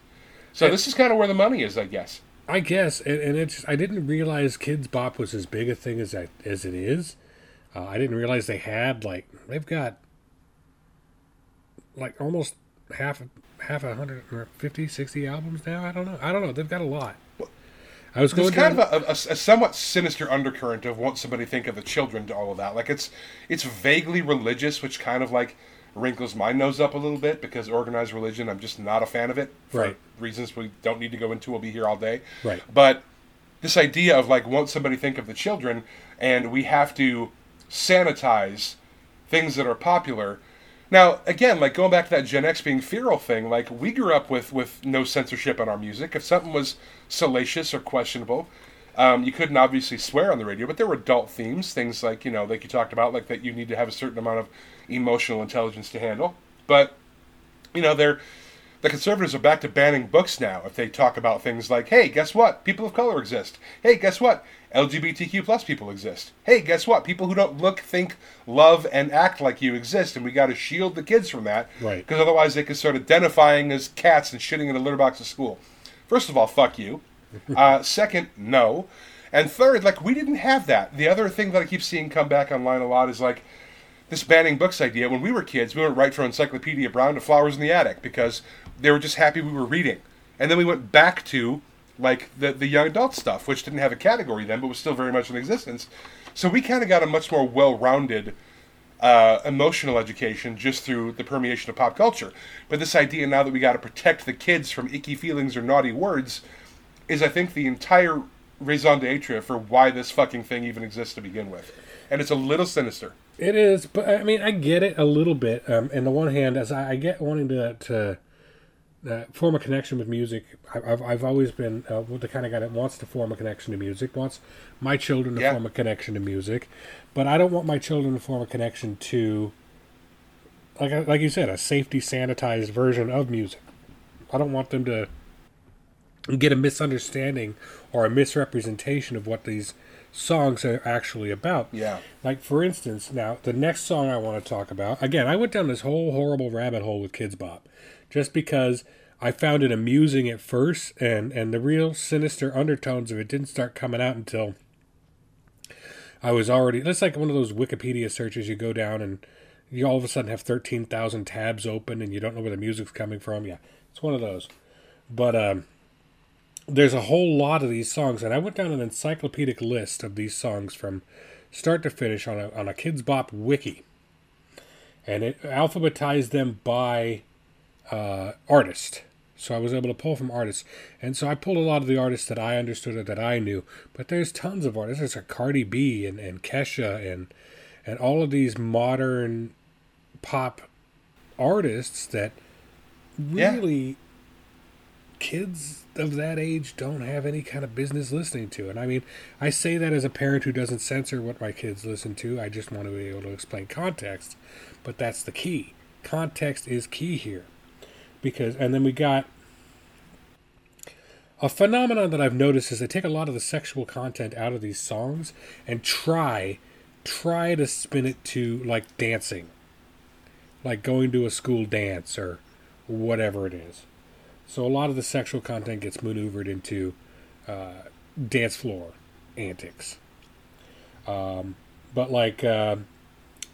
So this is kind of where the money is, I guess. I guess, and, and it's I didn't realize Kidz Bop was as big a thing as I, as it is. Uh, I didn't realize they had like they've got like almost half half a hundred or 50, 60 albums now. I don't know. I don't know. They've got a lot. I was There's kind down, of a, a, a somewhat sinister undercurrent of what somebody think of the children to all of that. Like it's it's vaguely religious, which kind of like wrinkles my nose up a little bit because organized religion, I'm just not a fan of it for Right. reasons we don't need to go into. We'll be here all day. Right. But this idea of like won't somebody think of the children, and we have to sanitize things that are popular. Now, again, like going back to that Gen X being feral thing, like we grew up with with no censorship on our music. If something was salacious or questionable, um, you couldn't obviously swear on the radio, but there were adult themes, things like you know, like you talked about, like that you need to have a certain amount of emotional intelligence to handle. But you know, they're the conservatives are back to banning books now if they talk about things like, hey, guess what? People of color exist. Hey, guess what? LGBTQ plus people exist. Hey, guess what? People who don't look, think, love, and act like you exist, and we got to shield the kids from that. Right. Because otherwise they could start identifying as cats and shitting in a litter box at school. First of all, fuck you. uh, second, no. And third, like, we didn't have that. The other thing that I keep seeing come back online a lot is like, this banning books idea. When we were kids, we went right from Encyclopedia Brown to Flowers in the Attic because they were just happy we were reading. And then we went back to like the the young adult stuff, which didn't have a category then, but was still very much in existence. So we kind of got a much more well-rounded uh, emotional education just through the permeation of pop culture. But this idea now that we got to protect the kids from icky feelings or naughty words is, I think, the entire raison d'etre for why this fucking thing even exists to begin with. And it's a little sinister. It is, but I mean, I get it a little bit. Um, on the one hand, as I, I get wanting to to uh, form a connection with music, I, I've I've always been uh, the kind of guy that wants to form a connection to music, wants my children to Yeah. form a connection to music, but I don't want my children to form a connection to, like like you said, a safety sanitized version of music. I don't want them to get a misunderstanding or a misrepresentation of what these songs are actually about. Yeah. Like for instance, now the next song I want to talk about. Again, I went down this whole horrible rabbit hole with Kidz Bop, just because I found it amusing at first, and and the real sinister undertones of it didn't start coming out until I was already. That's like one of those Wikipedia searches. You go down and you all of a sudden have thirteen thousand tabs open and you don't know where the music's coming from. Yeah, it's one of those. But um, there's a whole lot of these songs, and I went down an encyclopedic list of these songs from start to finish on a on a Kidz Bop wiki, and it alphabetized them by uh, artist. So I was able to pull from artists, and so I pulled a lot of the artists that I understood or that I knew. But there's tons of artists. There's a Cardi B and, and Kesha and and all of these modern pop artists that Yeah. really kids of that age don't have any kind of business listening to. And I mean, I say that as a parent who doesn't censor what my kids listen to. I just want to be able to explain context. But that's the key. Context is key here. Because, and then we got a phenomenon that I've noticed is they take a lot of the sexual content out of these songs and try, try to spin it to like dancing. Like going to a school dance or whatever it is. So a lot of the sexual content gets maneuvered into uh, dance floor antics. Um, but like uh,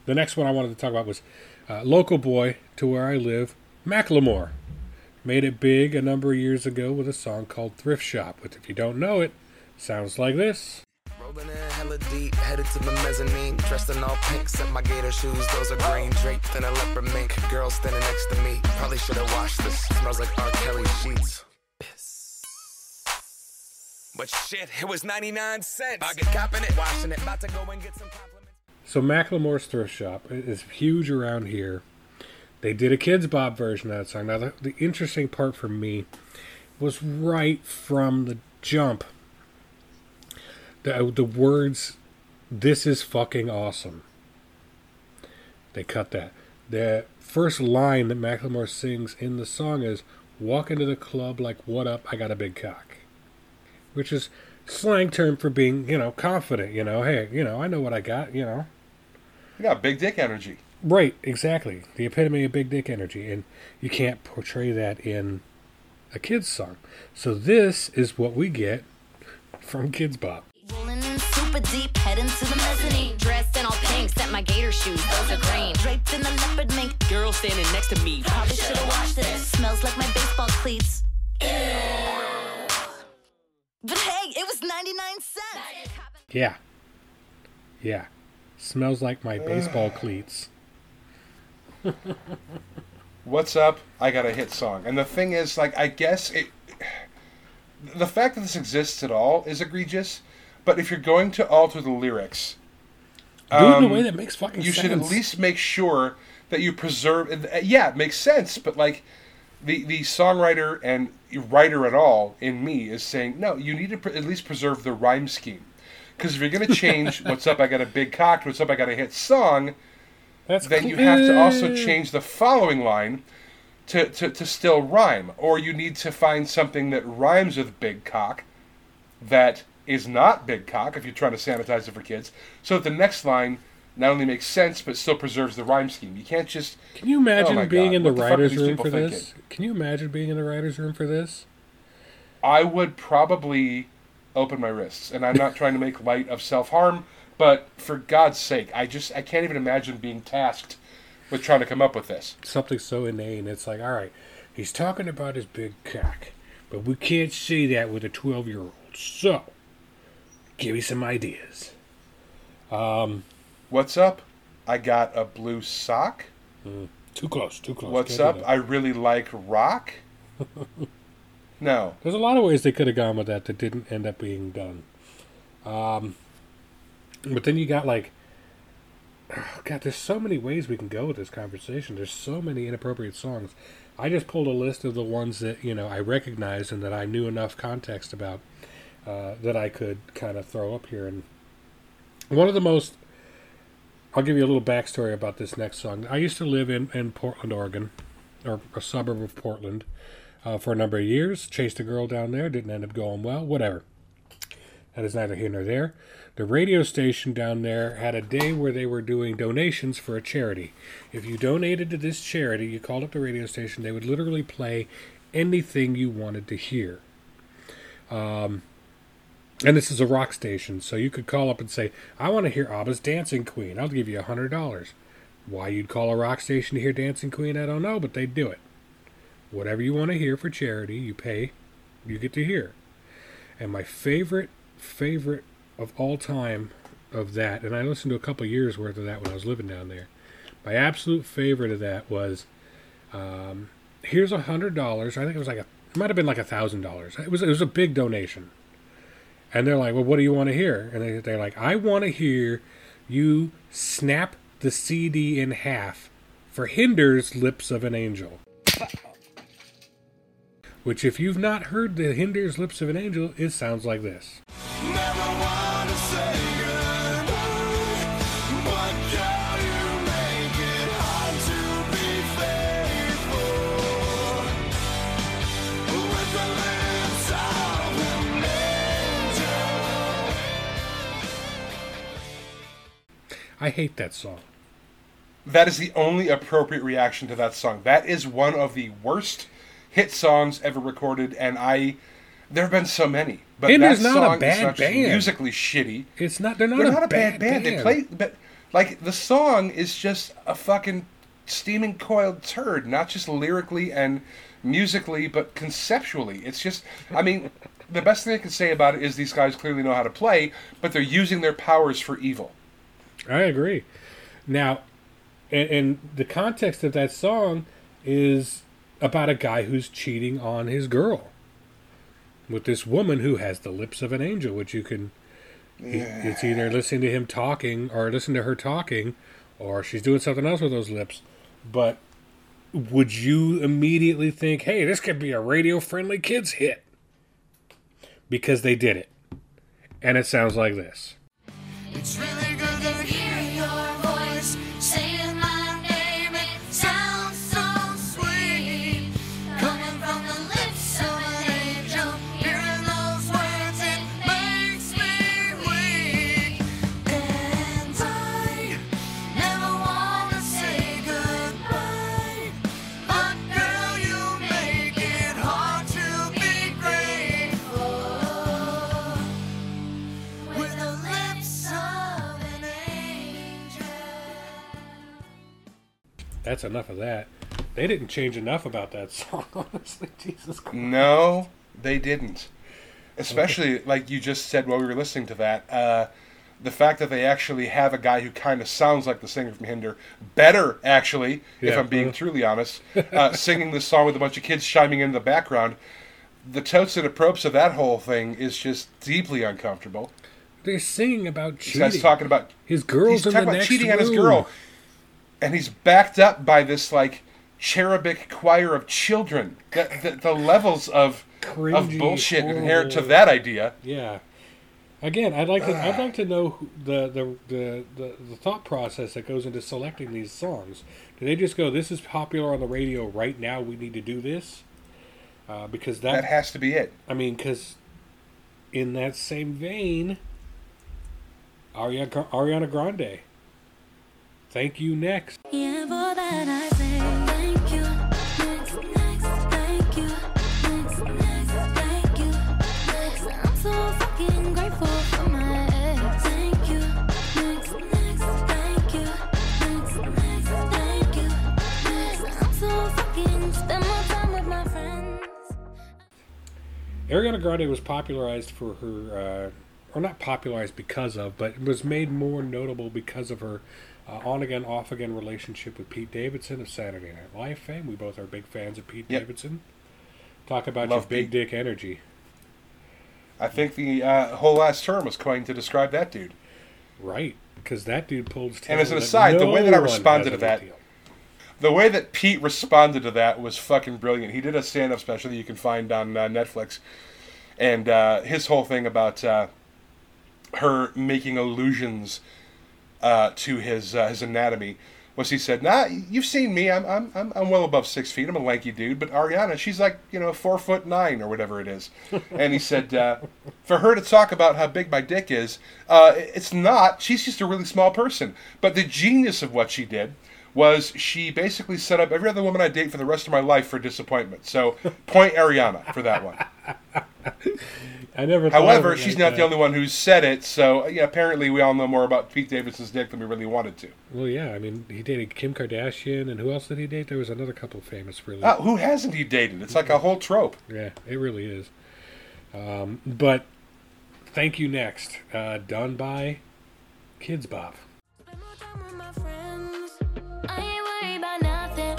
the next one I wanted to talk about was uh, local boy to where I live, Macklemore. Made it big a number of years ago with a song called Thrift Shop, which if you don't know it, sounds like this. Rolling in hella deep, headed to the mezzanine. Dressed in all pink, set my gator shoes. Those are green, draped in a leopard mink. Girl standing next to me. Probably should have washed this. Smells like R. Kelly sheets. Piss. But shit, it was 99 cents. I get copping it, washing it. About to go and get some compliments. So Macklemore's Thrift Shop is huge around here. They did a Kidz Bop version of that song. Now, the, the interesting part for me was right from the jump. The, the words, this is fucking awesome. They cut that. The first line that Macklemore sings in the song is, walk into the club like, what up, I got a big cock. Which is slang term for being, you know, confident, you know, hey, you know, I know what I got, you know. You got big dick energy. Right, exactly. The epitome of big dick energy. And you can't portray that in a kid's song. So this is what we get from Kidz Bop. Rolling in super deep, heading to the mezzanine. Dressed in all pink, set my gator shoes, those are green. Draped in a leopard mink. Girl standing next to me. Probably should've washed this. Smells like my baseball cleats. Ew. But hey, it was 99 cents. Yeah. Yeah. Smells like my baseball cleats. What's up? I got a hit song. And the thing is, like, I guess it. The fact that this exists at all is egregious, but if you're going to alter the lyrics, Do it in a um, way that makes fucking you sense. should at least make sure that you preserve. uh, Yeah, it makes sense, but like the the songwriter and writer at all in me is saying no. You need to pre- at least preserve the rhyme scheme, because if you're going to change "What's up? I got a big cock" "What's up? I got a hit song," That's then you have to also change the following line to, to, to still rhyme, or you need to find something that rhymes with big cock that is not big cock if you're trying to sanitize it for kids, so that the next line not only makes sense but still preserves the rhyme scheme. You can't just. Can you imagine Oh being God, in the are writer's room for thinking? this? Can you imagine being in the writer's room for this? I would probably open my wrists, and I'm not trying to make light of self harm, but for God's sake, I just I can't even imagine being tasked with trying to come up with this. Something so inane. It's like, all right, he's talking about his big cock, but we can't say that with a 12 year old. So, give me some ideas. Um, What's up? I got a blue sock. too close, too close. What's Can't up? I really like rock. no. There's a lot of ways they could have gone with that that didn't end up being done. Um, but then you got like, oh God, there's so many ways we can go with this conversation. There's so many inappropriate songs. I just pulled a list of the ones that you know I recognized and that I knew enough context about uh, that I could kind of throw up here. And one of the most, I'll give you a little backstory about this next song. I used to live in in Portland, Oregon, or a suburb of Portland uh, for a number of years. Chased a girl down there, didn't end up going well. Whatever. That is neither here nor there. The radio station down there had a day where they were doing donations for a charity. If you donated to this charity, you called up the radio station, they would literally play anything you wanted to hear. Um, And this is a rock station, so you could call up and say, I want to hear ABBA's Dancing Queen. I'll give you a $100. Why you'd call a rock station to hear Dancing Queen, I don't know, but they'd do it. Whatever you want to hear for charity, you pay, you get to hear. And my favorite, favorite of all time of that, and I listened to a couple years worth of that when I was living down there. My absolute favorite of that was, um, here's a hundred dollars. I think it was like a, it might have been like a thousand dollars. It was it was a big donation. And they're like, well, what do you want to hear? And they, they're like, I want to hear you snap the CD in half for Hinder's Lips of an Angel. Which, if you've not heard the Hinder's Lips of an Angel, it sounds like this. I hate that song. That is the only appropriate reaction to that song. That is one of the worst hit songs ever recorded, and I. There have been so many, but Hinder's that not a song bad is not band. musically shitty. It's not. They're not, They're a, not a bad, bad band. They play, but like the song is just a fucking steaming coiled turd, not just lyrically and musically, but conceptually. It's just, I mean, the best thing I can say about it is these guys clearly know how to play, but they're using their powers for evil. I agree. Now, and, and the context of that song is about a guy who's cheating on his girl with this woman who has the lips of an angel, which you can. he- It's either listening to him talking or listening to her talking, or she's doing something else with those lips. But would you immediately think, hey, this could be a radio friendly kids hit? Because they did it. And it sounds like this. It's really good to That's enough of that. They didn't change enough about that song, honestly. Jesus Christ. No, they didn't. Especially like you just said while we were listening to that, uh, the fact that they actually have a guy who kind of sounds like the singer from Hinder, better actually, if I'm being truly honest, uh, singing this song with a bunch of kids chiming in the background. The totes and the approps of that whole thing is just deeply uncomfortable. They're singing about cheating. guy's talking about his girl's he's in talking the about next cheating on his girl, and he's backed up by this like cherubic choir of children. The, the, the levels of of Cringy, bullshit inherent to that idea. Yeah. Again, I'd like to. I'd like to know the, the the the the thought process that goes into selecting these songs. Do they just go, "This is popular on the radio right now. We need to do this," uh, because that That has to be it. I mean, because in that same vein, Ariana Grande. Thank you. Next. Yeah, for that I say thank you. Next, next, thank you. Next, next, thank you. Next, I'm so fucking grateful for my ex. Thank you. Next, next, thank you. Next, next, thank you. Next, I'm so fucking spend more time with my friends. Ariana Grande was popularized for her, uh, or not popularized because of, but was made more notable because of her uh, on again, off again relationship with Pete Davidson of Saturday Night Live fame. We both are big fans of Pete Yep. Davidson. Talk about Love your big Pete. dick energy. I think the uh, whole last term was coined to describe that dude. Right. Because that dude pulls And as an aside, the way that I responded to that, the way that Pete responded to that was fucking brilliant. He did a stand-up special that you can find on uh, Netflix, and uh, his whole thing about uh, her making allusions uh, to his uh, his anatomy was he said, "Nah, you've seen me. I'm I'm I'm I'm well above six feet. I'm a lanky dude, but Ariana, she's like you know four foot nine or whatever it is." and he said, uh, "For her to talk about how big my dick is, uh, it's not. She's just a really small person. But the genius of what she did." Was she basically set up every other woman I date for the rest of my life for disappointment? So, point Ariana for that one. I never. However, she's like not that. the only one who's said it, so yeah, apparently we all know more about Pete Davidson's dick than we really wanted to. Well, yeah. I mean, he dated Kim Kardashian, and who else did he date? There was another couple famous, really. Uh, who hasn't he dated? It's like a whole trope. Yeah, it really is. Um, but thank you next, uh, done by Kidz Bop. I ain't worried about nothing.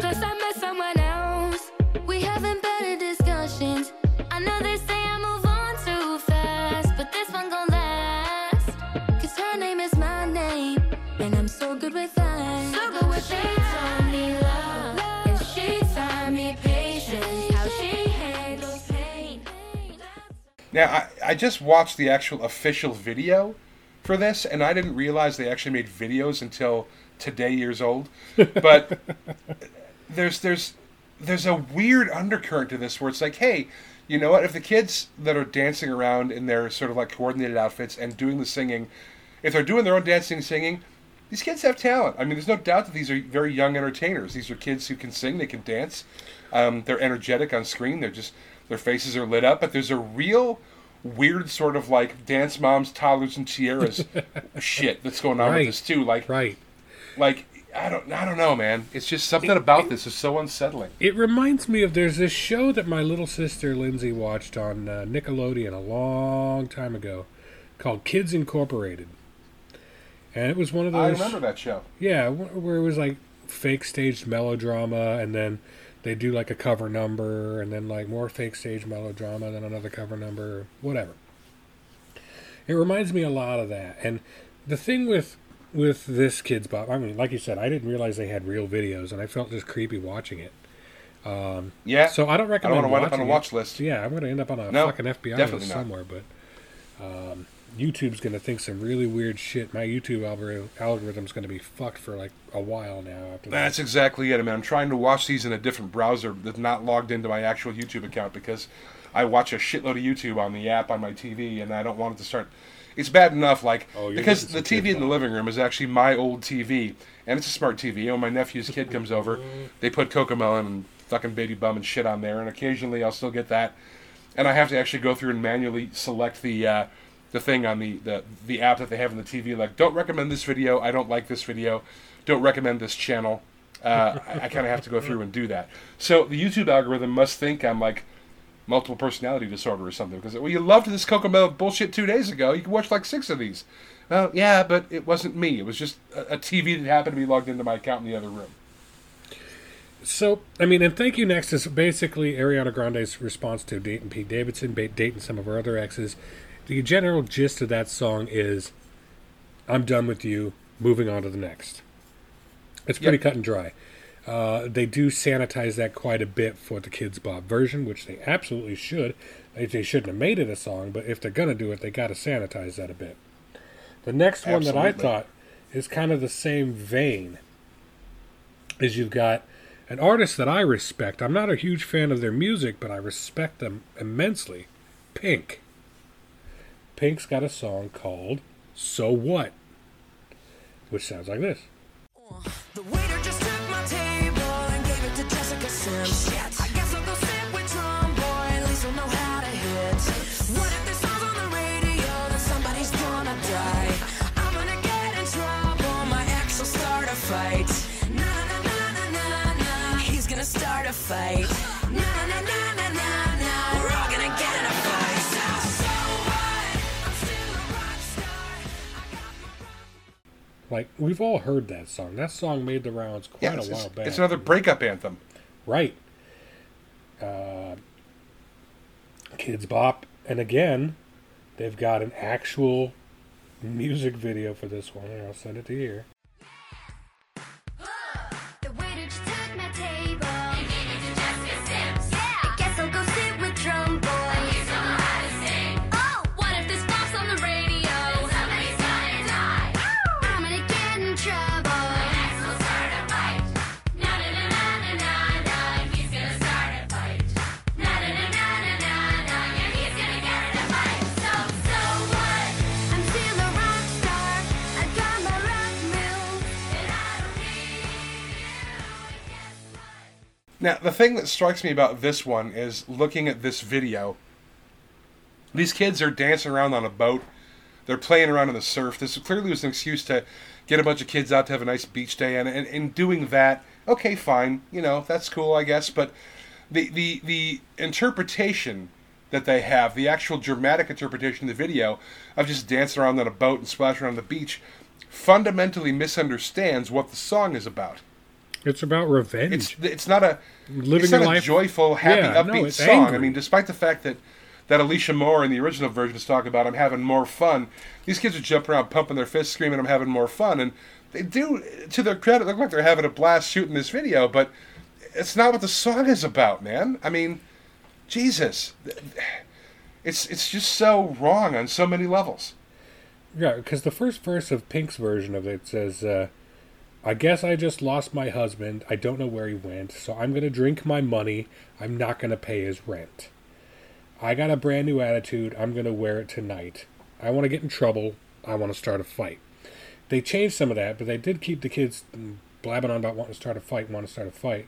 Cause I met someone else. We having better discussions. I know they Now, I, I just watched the actual official video for this, and I didn't realize they actually made videos until today years old. But there's there's there's a weird undercurrent to this where it's like, hey, you know what? If the kids that are dancing around in their sort of like coordinated outfits and doing the singing, if they're doing their own dancing and singing, these kids have talent. I mean, there's no doubt that these are very young entertainers. These are kids who can sing, they can dance, um, they're energetic on screen. They're just their faces are lit up. But there's a real weird sort of like dance moms, toddlers, and tiaras shit that's going on Right. with this too. Like, right, like I don't, I don't know, man. It's just something about this is so unsettling. It reminds me of there's this show that my little sister Lindsay watched on uh, Nickelodeon a long time ago called Kids Incorporated. And it was one of those. I remember that show. Yeah, where it was like fake staged melodrama, and then they do like a cover number, and then like more fake stage melodrama, then another cover number, whatever. It reminds me a lot of that. And the thing with with this Kidz Bop, I mean, like you said, I didn't realize they had real videos, and I felt just creepy watching it. Um, Yeah. So I don't recommend I don't wanna wind up on a watching it. watch list. Yeah, I'm going to end up on a No, fucking FBI list somewhere, but. Um, YouTube's gonna think some really weird shit. My YouTube algori- algorithm's gonna be fucked for like a while now. After That's exactly it. I mean, I'm trying to watch these in a different browser that's not logged into my actual YouTube account because I watch a shitload of YouTube on the app on my TV, and I don't want it to start. It's bad enough, like Oh, because the TV in the living room is actually my old TV, and it's a smart TV. You know, my nephew's kid comes over, they put Cocomelon and fucking Baby Bum and shit on there, and occasionally I'll still get that, and I have to actually go through and manually select the. Uh, the thing on the, the the app that they have in the TV, like don't recommend this video. I don't like this video. Don't recommend this channel. Uh, I, I kind of have to go through and do that. So the YouTube algorithm must think I'm like multiple personality disorder or something. Because well, you loved this Cocomelon bullshit two days ago. You can watch like six of these. Well, yeah, but it wasn't me. It was just a, a TV that happened to be logged into my account in the other room. So, I mean, and thank you next is basically Ariana Grande's response to Dayton Pete Davidson, dating some of her other exes. The general gist of that song is, "I'm done with you, moving on to the next." It's pretty Yep. cut and dry. Uh, they do sanitize that quite a bit for the Kidz Bop version, which they absolutely should. They, they shouldn't have made it a song, but if they're gonna do it, they got to sanitize that a bit. The next one that I thought is kind of the same vein. Is you've got an artist that I respect. I'm not a huge fan of their music, but I respect them immensely. Pink. Pink's got a song called "So What," which sounds like this. Like we've all heard that song. That song made the rounds quite Yeah, a while back. it's another breakup anthem. Right. Uh, Kidz Bop, and again, they've got an actual music video for this one. Here, I'll send it to you here. Now, the thing that strikes me about this one is looking at this video. These kids are dancing around on a boat. They're playing around in the surf. This clearly was an excuse to get a bunch of kids out to have a nice beach day, and and, and doing that, okay, fine, you know, that's cool, I guess. But the the the interpretation that they have, the actual dramatic interpretation of the video of just dancing around on a boat and splashing around the beach, fundamentally misunderstands what the song is about. It's about revenge. It's it's not a Living it's not a life- joyful, happy, Yeah, upbeat it's song. angry. I mean, despite the fact that that Alicia Moore in the original version is talking about I'm having more fun, these kids are jumping around, pumping their fists, screaming I'm having more fun, and they do, to their credit, look like they're having a blast shooting this video, but it's not what the song is about, man. I mean, Jesus, it's it's just so wrong on so many levels. Yeah, because the first verse of Pink's version of it says, uh, I guess I just lost my husband. I don't know where he went, so I'm going to drink my money. I'm not going to pay his rent. I got a brand new attitude. I'm going to wear it tonight. I want to get in trouble. I want to start a fight. They changed some of that, but they did keep the kids blabbing on about wanting to start a fight, want to start a fight.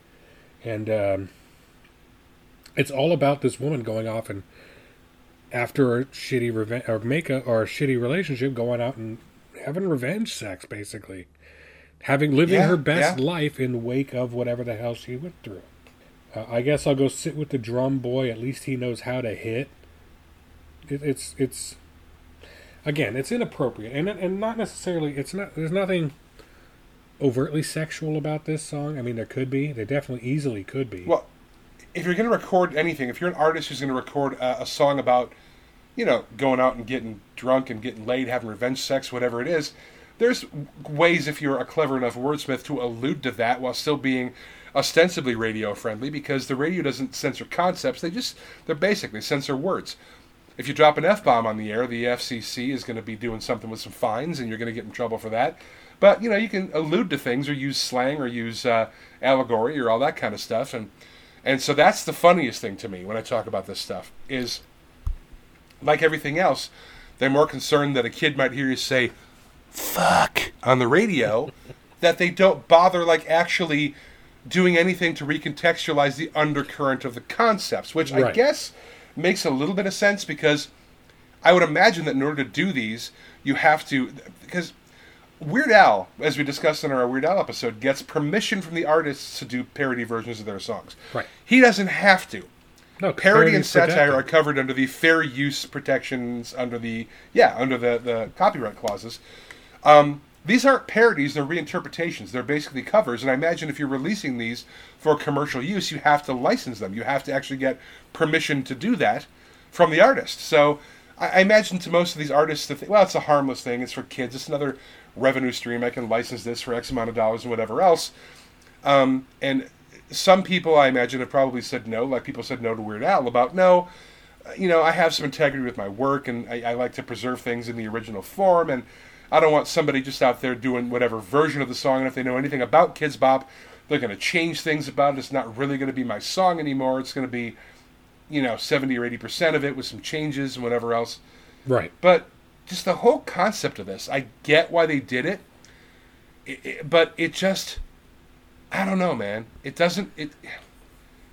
And um, it's all about this woman going off and after a shitty revenge or make a or a shitty relationship, going out and having revenge sex, basically, having living Yeah, her best yeah. life in the wake of whatever the hell she went through. Uh, I guess I'll go sit with the drum boy. At least he knows how to hit. It, it's it's again, it's inappropriate, and and not necessarily. It's not. There's nothing overtly sexual about this song. I mean, there could be. There definitely easily could be. Well, if you're going to record anything, if you're an artist who's going to record a, a song about, you know, going out and getting drunk and getting laid, having revenge sex, whatever it is, there's ways if you're a clever enough wordsmith to allude to that while still being ostensibly radio friendly because the radio doesn't censor concepts, they just, they're basically censor words. If you drop an F bomb on the air, the FCC is going to be doing something with some fines and you're going to get in trouble for that. But, you know, you can allude to things or use slang or use uh, allegory or all that kind of stuff. And, and so that's the funniest thing to me when I talk about this stuff is like everything else, they're more concerned that a kid might hear you say fuck on the radio that they don't bother like actually doing anything to recontextualize the undercurrent of the concepts, which I guess makes a little bit of sense because I would imagine that in order to do these, you have to because Weird Al, as we discussed in our Weird Al episode, gets permission from the artists to do parody versions of their songs. Right. He doesn't have to. No, parody and satire protected. are covered under the fair use protections under the yeah under the the copyright clauses. Um, these aren't parodies; they're reinterpretations. They're basically covers. And I imagine if you're releasing these for commercial use, you have to license them. You have to actually get permission to do that from the artist. So I, I imagine to most of these artists, well, it's a harmless thing. It's for kids. It's another revenue stream. I can license this for X amount of dollars and whatever else. Um, and some people, I imagine, have probably said no, like people said no to Weird Al about no. uh, You know, I have some integrity with my work, and I, I like to preserve things in the original form, and I don't want somebody just out there doing whatever version of the song. And if they know anything about Kidz Bop, they're going to change things about it. It's not really going to be my song anymore. It's going to be, you know, seventy or eighty percent of it with some changes and whatever else. Right. But just the whole concept of this, I get why they did it, it, it- but it just, I don't know, man. It doesn't. It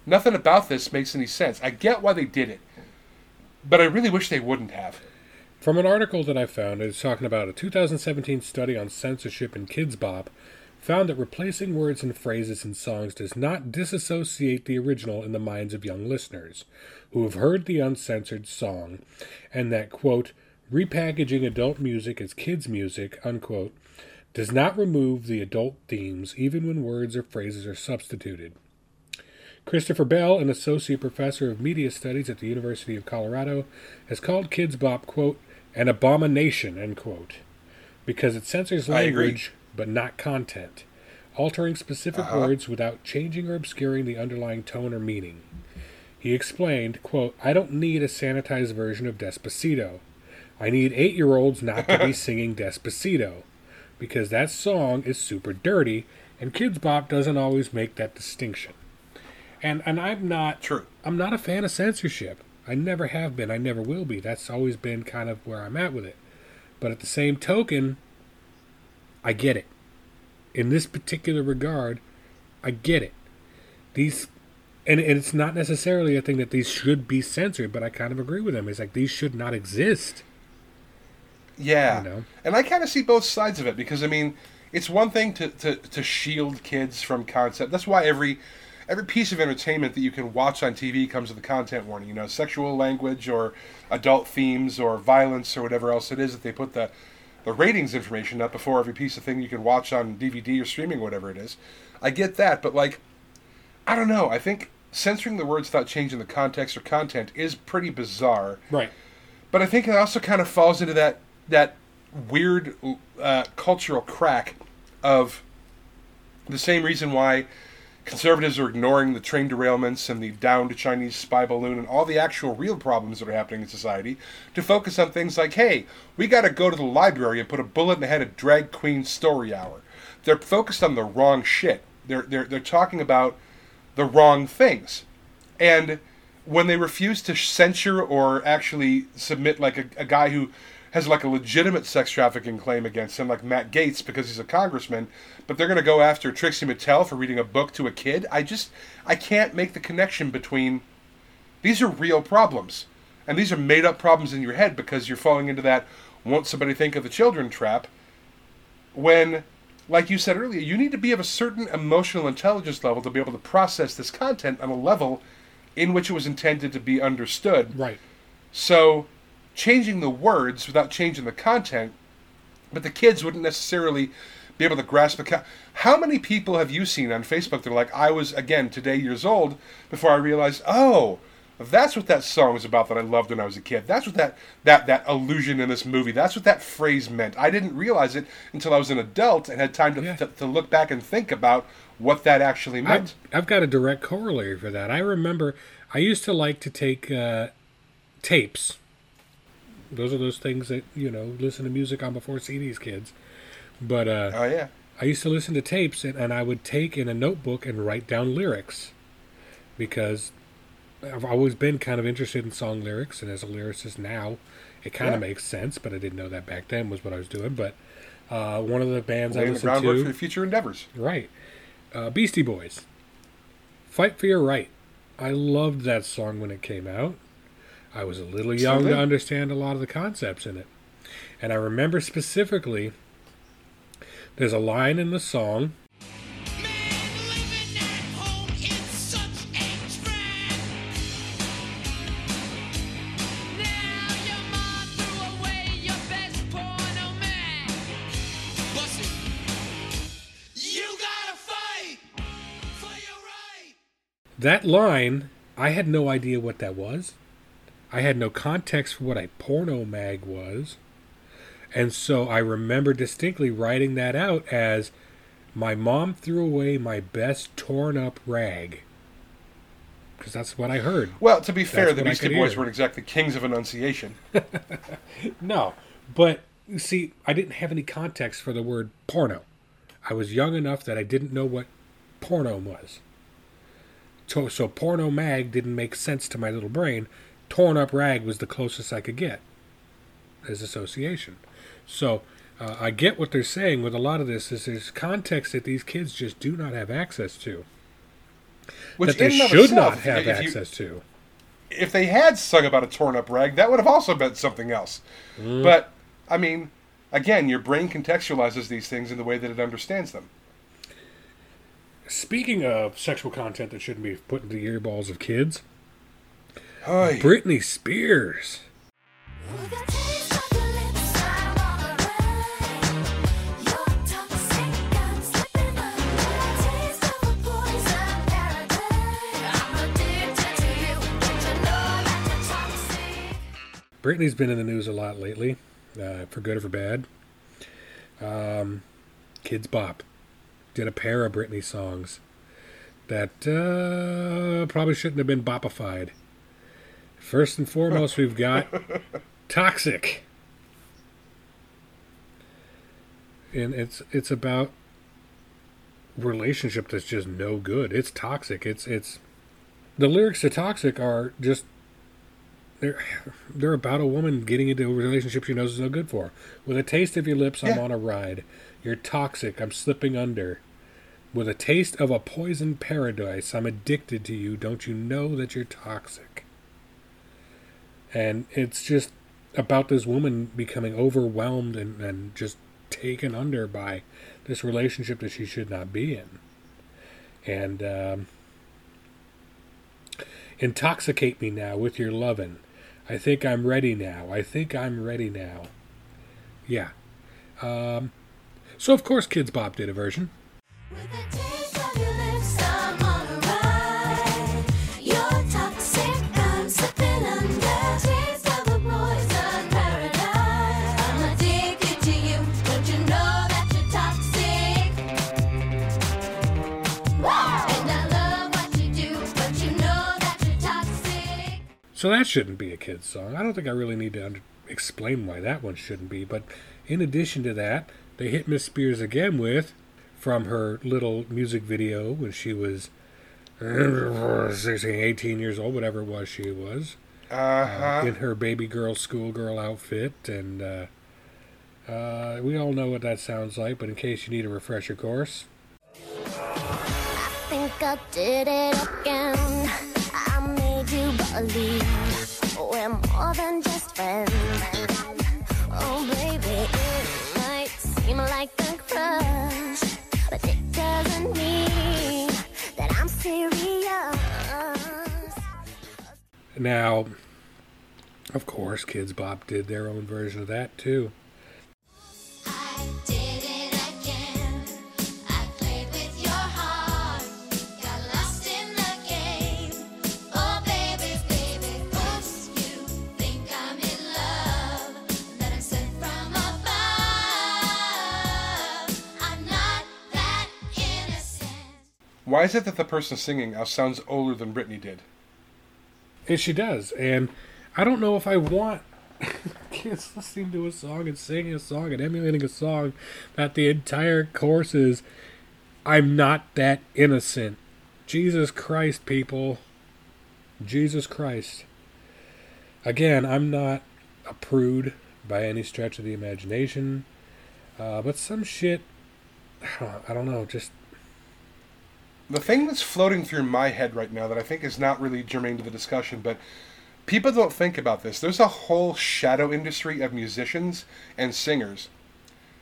nothing about this makes any sense. I get why they did it, but I really wish they wouldn't have. From an article that I found, it's talking about a 2017 study on censorship in Kidz Bop found that replacing words and phrases in songs does not disassociate the original in the minds of young listeners who have heard the uncensored song, and that, quote, repackaging adult music as kids' music, unquote, does not remove the adult themes even when words or phrases are substituted. Christopher Bell, an associate professor of media studies at the University of Colorado, has called Kidz Bop, quote, an abomination, end quote, because it censors language but not content, altering specific Uh-huh. words without changing or obscuring the underlying tone or meaning. He explained, quote, I don't need a sanitized version of Despacito. I need eight year olds not to be singing Despacito because that song is super dirty and Kidz Bop doesn't always make that distinction. And and I'm not True. I'm not a fan of censorship. I never have been. I never will be. That's always been kind of where I'm at with it. But at the same token, I get it. In this particular regard, I get it. These and, and it's not necessarily a thing that these should be censored, but I kind of agree with them. It's like these should not exist. Yeah, You know? and I kind of see both sides of it because I mean, it's one thing to, to, to shield kids from concept. That's why every every piece of entertainment that you can watch on TV comes with a content warning. You know, sexual language or adult themes or violence or whatever else it is that they put the the ratings information up before every piece of thing you can watch on DVD or streaming, whatever it is. I get that, but like, I don't know. I think censoring the words without changing the context or content is pretty bizarre. Right. But I think it also kind of falls into that that weird uh, cultural crack of the same reason why conservatives are ignoring the train derailments and the downed Chinese spy balloon and all the actual real problems that are happening in society to focus on things like, hey, we got to go to the library and put a bullet in the head of drag queen story hour. They're focused on the wrong shit. They're they're they're talking about the wrong things, and when they refuse to censure or actually submit like a, a guy who has like a legitimate sex trafficking claim against him, like Matt Gaetz, because he's a congressman, but they're going to go after Trixie Mattel for reading a book to a kid. I just I can't make the connection between these are real problems, and these are made up problems in your head because you're falling into that won't somebody think of the children trap. When, like you said earlier, you need to be of a certain emotional intelligence level to be able to process this content on a level in which it was intended to be understood. Right. So, changing the words without changing the content, but the kids wouldn't necessarily be able to grasp the. Co- How many people have you seen on Facebook that are like, I was, again, today years old before I realized, oh, that's what that song was about that I loved when I was a kid. That's what that, that, that allusion in this movie, that's what that phrase meant. I didn't realize it until I was an adult and had time to, to, to look back and think about what that actually meant. I've, I've got a direct corollary for that. I remember I used to like to take uh, tapes. Those are those things that you know listen to music on before CDs, kids. But uh, oh yeah, I used to listen to tapes, and, and I would take in a notebook and write down lyrics because I've always been kind of interested in song lyrics, and as a lyricist now, it kind of makes sense. But I didn't know that back then was what I was doing. But uh, one of the bands I Laying the listened groundwork to for your future endeavors. Right. Uh, Beastie Boys. Fight for Your Right. I loved that song when it came out. I was a little young to understand a lot of the concepts in it. And I remember specifically there's a line in the song. That line, I had no idea what that was. I had no context for what a porno mag was. And so I remember distinctly writing that out as my mom threw away my best torn up rag. Because that's what I heard. Well, to be fair, the Beastie Boys hear. weren't exactly kings of enunciation. No, but you see, I didn't have any context for the word porno. I was young enough that I didn't know what porno was. So, so porno mag didn't make sense to my little brain. Torn up rag was the closest I could get as association. So uh, I get what they're saying with a lot of this. Is there's context that these kids just do not have access to. Which that they in and of should not have if you- access to. if they had sung about a torn up rag, that would have also meant something else. Mm. But I mean, again, your brain contextualizes these things in the way that it understands them. Speaking of sexual content that shouldn't be put into the earballs of kids, Oy. Britney Spears. Britney's been in the news a lot lately, uh, for good or for bad. Um, Kidz Bop did a pair of Britney songs that uh, probably shouldn't have been bopified. First and foremost, we've got Toxic. And it's it's about relationship that's just no good. It's toxic. It's it's the lyrics to Toxic are just they're they're about a woman getting into a relationship she knows is no good for. With a taste of your lips, I'm Yeah. on a ride. You're toxic. I'm slipping under. With a taste of a poison paradise, I'm addicted to you. Don't you know that you're toxic? And it's just about this woman becoming overwhelmed and, and just taken under by this relationship that she should not be in. And um, intoxicate me now with your lovin'. I think I'm ready now. I think I'm ready now. Yeah. Um, so, of course, Kidz Bop did a version. So that shouldn't be a kid's song. I don't think I really need to under- explain why that one shouldn't be. But in addition to that, they hit Miss Spears again with from her little music video when she was 16, 18 years old, whatever it was she was, Uh-huh. in her baby girl schoolgirl outfit. And uh, uh, we all know what that sounds like, but in case you need a refresher course, think I did it again. You believe we're more than just friends. Oh, baby, it might seem like a crush, but it doesn't mean that I'm serious. Now, of course, Kidz Bop did their own version of that too. Why is it that the person singing uh, sounds older than Britney did? And she does. And I don't know if I want kids listening to a song and singing a song and emulating a song that the entire course is I'm not that innocent. Jesus Christ, people. Jesus Christ. Again, I'm not a prude by any stretch of the imagination. Uh, but some shit, I don't know, just The thing that's floating through my head right now that I think is not really germane to the discussion, but people don't think about this. There's a whole shadow industry of musicians and singers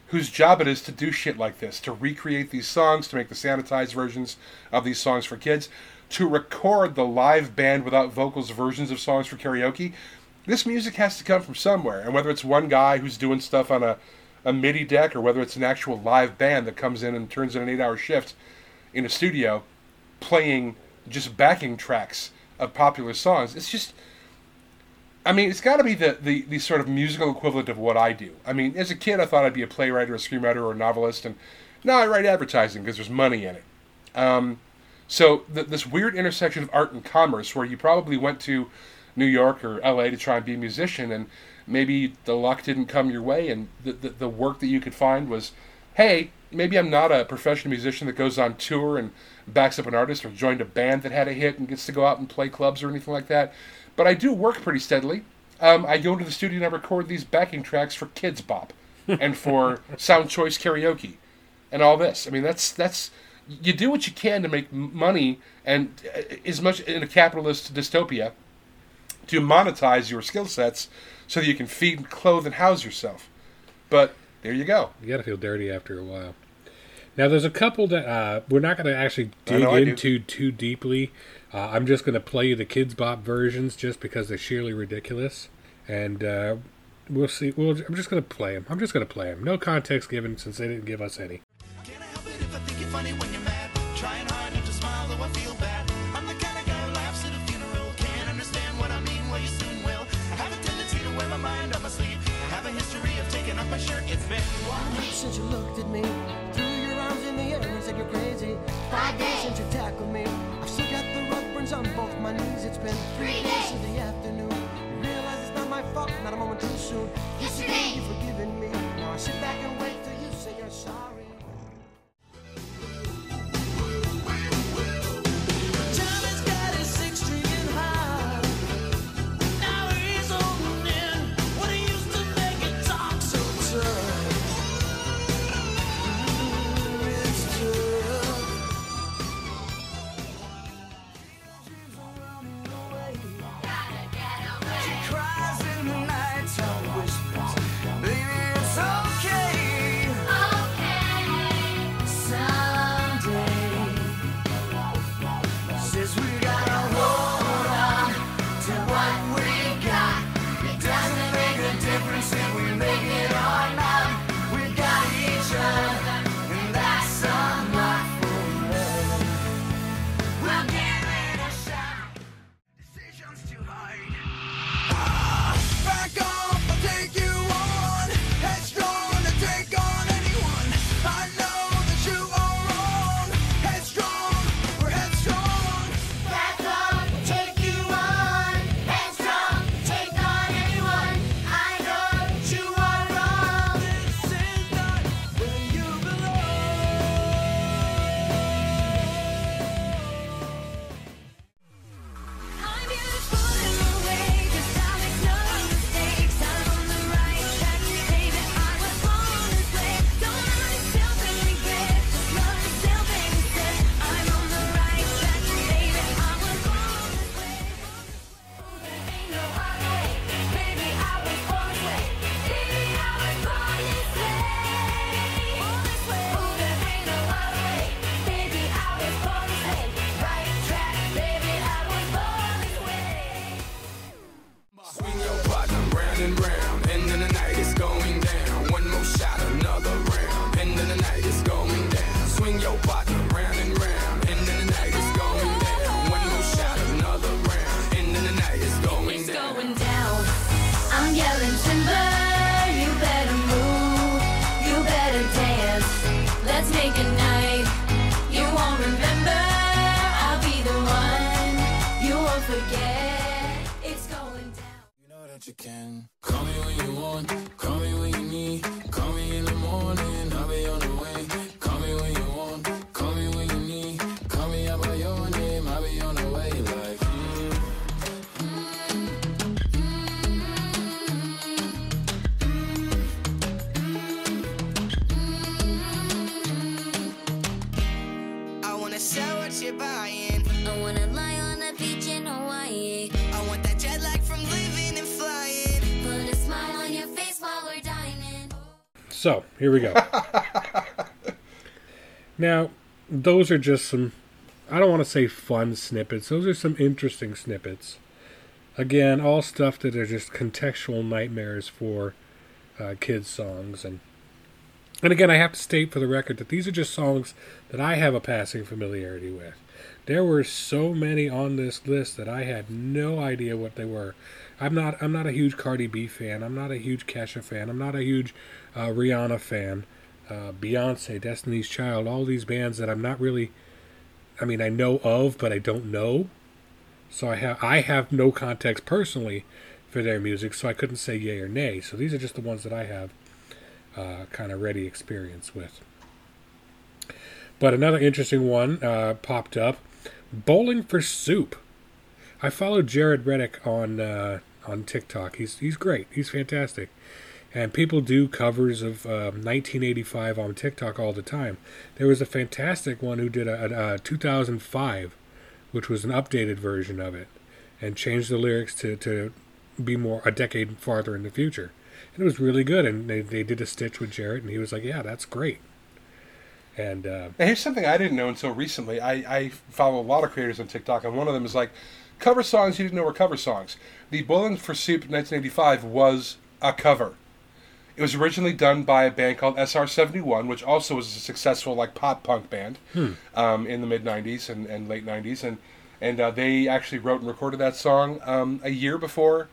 whose job it is to do shit like this, to recreate these songs, to make the sanitized versions of these songs for kids, to record the live band without vocals versions of songs for karaoke. This music has to come from somewhere, and whether it's one guy who's doing stuff on a, a MIDI deck or whether it's an actual live band that comes in and turns in an eight hour shift in a studio playing just backing tracks of popular songs, it's just I mean, it's got to be the, the, the sort of musical equivalent of what I do. I mean, as a kid, I thought I'd be a playwright or a screenwriter or a novelist, and now I write advertising because there's money in it. Um, so th- this weird intersection of art and commerce, where you probably went to New York or L.A. to try and be a musician, and maybe the luck didn't come your way, and the, the, the work that you could find was, hey, maybe I'm not a professional musician that goes on tour and backs up an artist or joined a band that had a hit and gets to go out and play clubs or anything like that. But I do work pretty steadily. Um, I go into the studio and I record these backing tracks for Kidz Bop and for Sound Choice Karaoke and all this. I mean, that's that's you do what you can to make money and uh, as much in a capitalist dystopia to monetize your skill sets so that you can feed and clothe and house yourself. But there you go. You got to feel dirty after a while. Now, there's a couple that uh, we're not going to actually dig know into too deeply. Uh, I'm just going to play you the Kidz Bop versions just because they're sheerly ridiculous, and uh, we'll see. We'll, I'm just going to play them. I'm just going to play them. No context given since they didn't give us any. It's not fault, not a moment too soon. Yesterday you forgiven me. Now I sit back and wait till you say you're sorry. That you can. Call me when you want, call me when So here we go. now, those are just some. I don't want to say fun snippets. Those are some interesting snippets. Again, all stuff that are just contextual nightmares for uh, kids' songs, and and again, I have to state for the record that these are just songs that I have a passing familiarity with. There were so many on this list that I had no idea what they were. I'm not. I'm not a huge Cardi B fan. I'm not a huge Kesha fan. I'm not a huge uh, Rihanna fan. Uh, Beyonce, Destiny's Child, all these bands that I'm not really. I mean, I know of, but I don't know. So I have I have no context personally for their music, so I couldn't say yay or nay. So these are just the ones that I have uh, kind of ready experience with. But another interesting one uh, popped up: bowling for soup. I followed Jaret Reddick on uh, on TikTok. He's he's great. He's fantastic, and people do covers of uh, 1985 on TikTok all the time. There was a fantastic one who did a, a, a 2005, which was an updated version of it, and changed the lyrics to to be more a decade farther in the future. And it was really good. And they they did a stitch with Jaret, and he was like, "Yeah, that's great." And uh, Now, here's something I didn't know until recently. I, I follow a lot of creators on TikTok, and one of them is like, cover songs you didn't know were cover songs. The Bowling for Soup 1985 was a cover. It was originally done by a band called SR71, which also was a successful like pop punk band Hmm. um, in the mid 90s and, and late 90s. And, and uh, they actually wrote and recorded that song um, a year before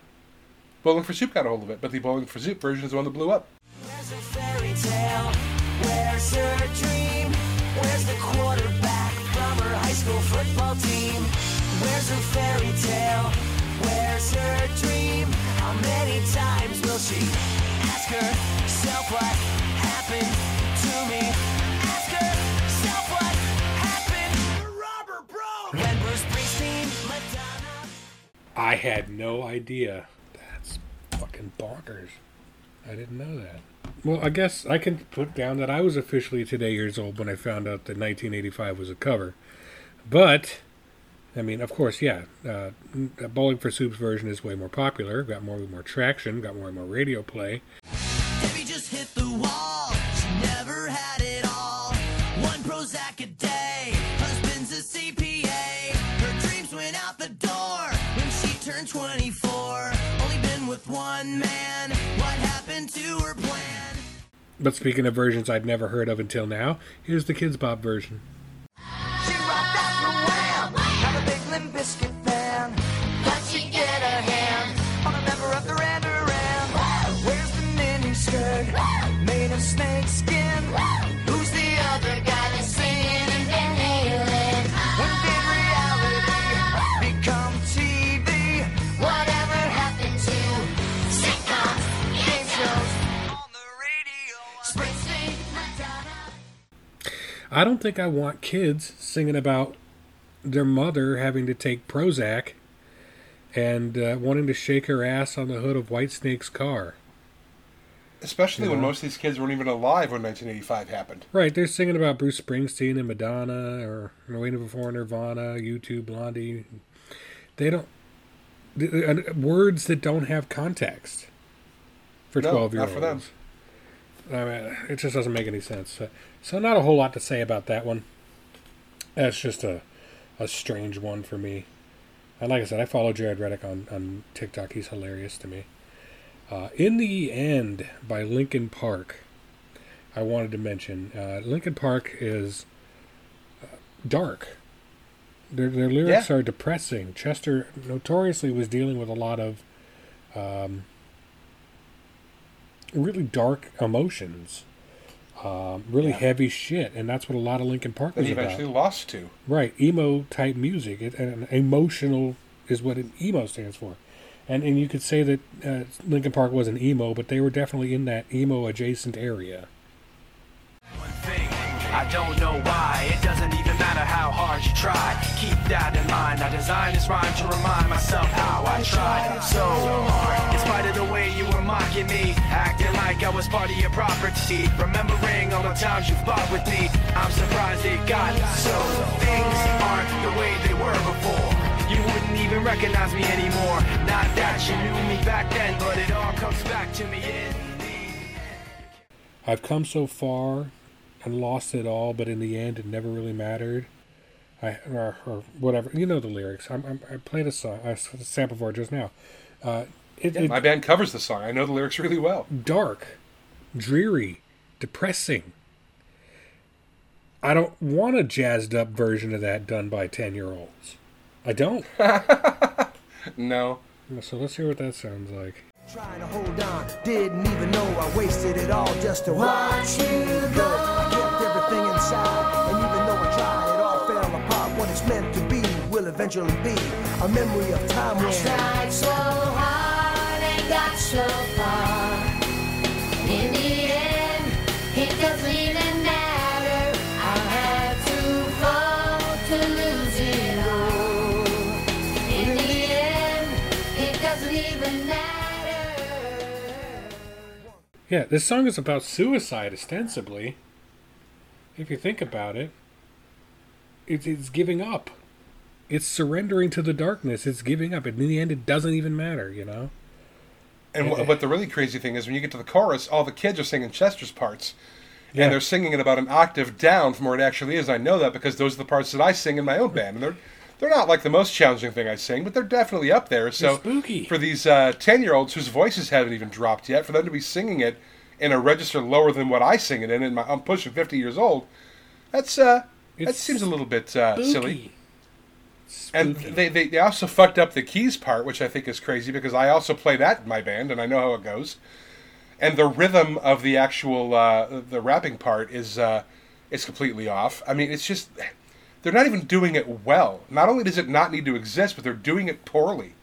Bowling for Soup got a hold of it. But the Bowling for Soup version is the one that blew up. Where's a fairy tale? Where's her dream? Where's the quarterback from her high school football team? Where's her fairy tale? Where's her dream? How many times will she ask herself what happened to me? Ask herself what happened Bro. When Bruce Springsteen, Madonna. I had no idea. That's fucking bonkers. I didn't know that. Well, I guess I can put down that I was officially today years old when I found out that 1985 was a cover. But, I mean, of course, yeah, uh, Bowling for Soup's version is way more popular, got more and more traction, got more and more radio play. Debbie just hit the wall. She never had it all. One Prozac a day. Husband's a CPA. Her dreams went out the door when she turned 24. Only been with one man. What happened to her plan? But speaking of versions I'd never heard of until now, here's the Kidz Bop version. I don't think I want kids singing about their mother having to take Prozac and uh, wanting to shake her ass on the hood of Whitesnake's car. Especially when Yeah. most of these kids weren't even alive when 1985 happened. Right, they're singing about Bruce Springsteen and Madonna or Waiting Before Nirvana, U2, Blondie. They don't. Words that don't have context for No, 12 year olds. not for them. I mean, it just doesn't make any sense. So, not a whole lot to say about that one. That's just a, a strange one for me. And like I said, I follow Jaret Reddick on, on TikTok. He's hilarious to me. Uh, In the End by Linkin Park. I wanted to mention. Uh, Linkin Park is uh, dark. Their, their lyrics Yeah. are depressing. Chester notoriously was dealing with a lot of um, really dark emotions, um, really heavy shit, and that's what a lot of Linkin Park was he about. eventually lost to. Right, emo type music, it, and emotional is what an emo stands for. And and you could say that uh, Linkin Park was an emo, but they were definitely in that emo adjacent area. How hard you try. Keep that in mind. I designed this rhyme to remind myself how I tried so hard. In spite of the way you were mocking me, acting like I was part of your property. Remembering all the times you fought with me, I'm surprised it got so. Things aren't the way they were before. You wouldn't even recognize me anymore. Not that you knew me back then, but it all comes back to me in I've come so far and lost it all, but in the end, it never really mattered. I or, or whatever you know the lyrics. I'm, I'm, I played a song, a sample for it just now. Uh, it, Yeah, it- my band covers the song. I know the lyrics really well. dark, dreary, depressing. I don't want a jazzed up version of that done by 10 year olds. I don't. no. So let's hear what that sounds like. Trying to hold on, didn't even know I wasted it all just to watch you go. Eventually be a memory of time when. Tried so hard and got so far. In the end, it doesn't even matter. I had to fall to lose it all. In the end, it doesn't even matter. Yeah, this song is about suicide, ostensibly. If you think about it, it's, it's giving up. It's surrendering to the darkness. It's giving up. And in the end, it doesn't even matter, you know? And Yeah. wh- but the really crazy thing is when you get to the chorus, all the kids are singing Chester's parts. Yeah. And they're singing it about an octave down from where it actually is. I know that because those are the parts that I sing in my own band. And they're they're not like the most challenging thing I sing, but they're definitely up there. So spooky. for these ten year olds whose voices haven't even dropped yet, for them to be singing it in a register lower than what I sing it in, and my, I'm pushing fifty years old, that's uh that seems a little bit uh, silly. Spooky. And they, they, they also fucked up the keys part, which I think is crazy because I also play that in my band and I know how it goes. And the rhythm of the actual uh, the rapping part is uh, is completely off. I mean, it's just they're not even doing it well. Not only does it not need to exist, but they're doing it poorly.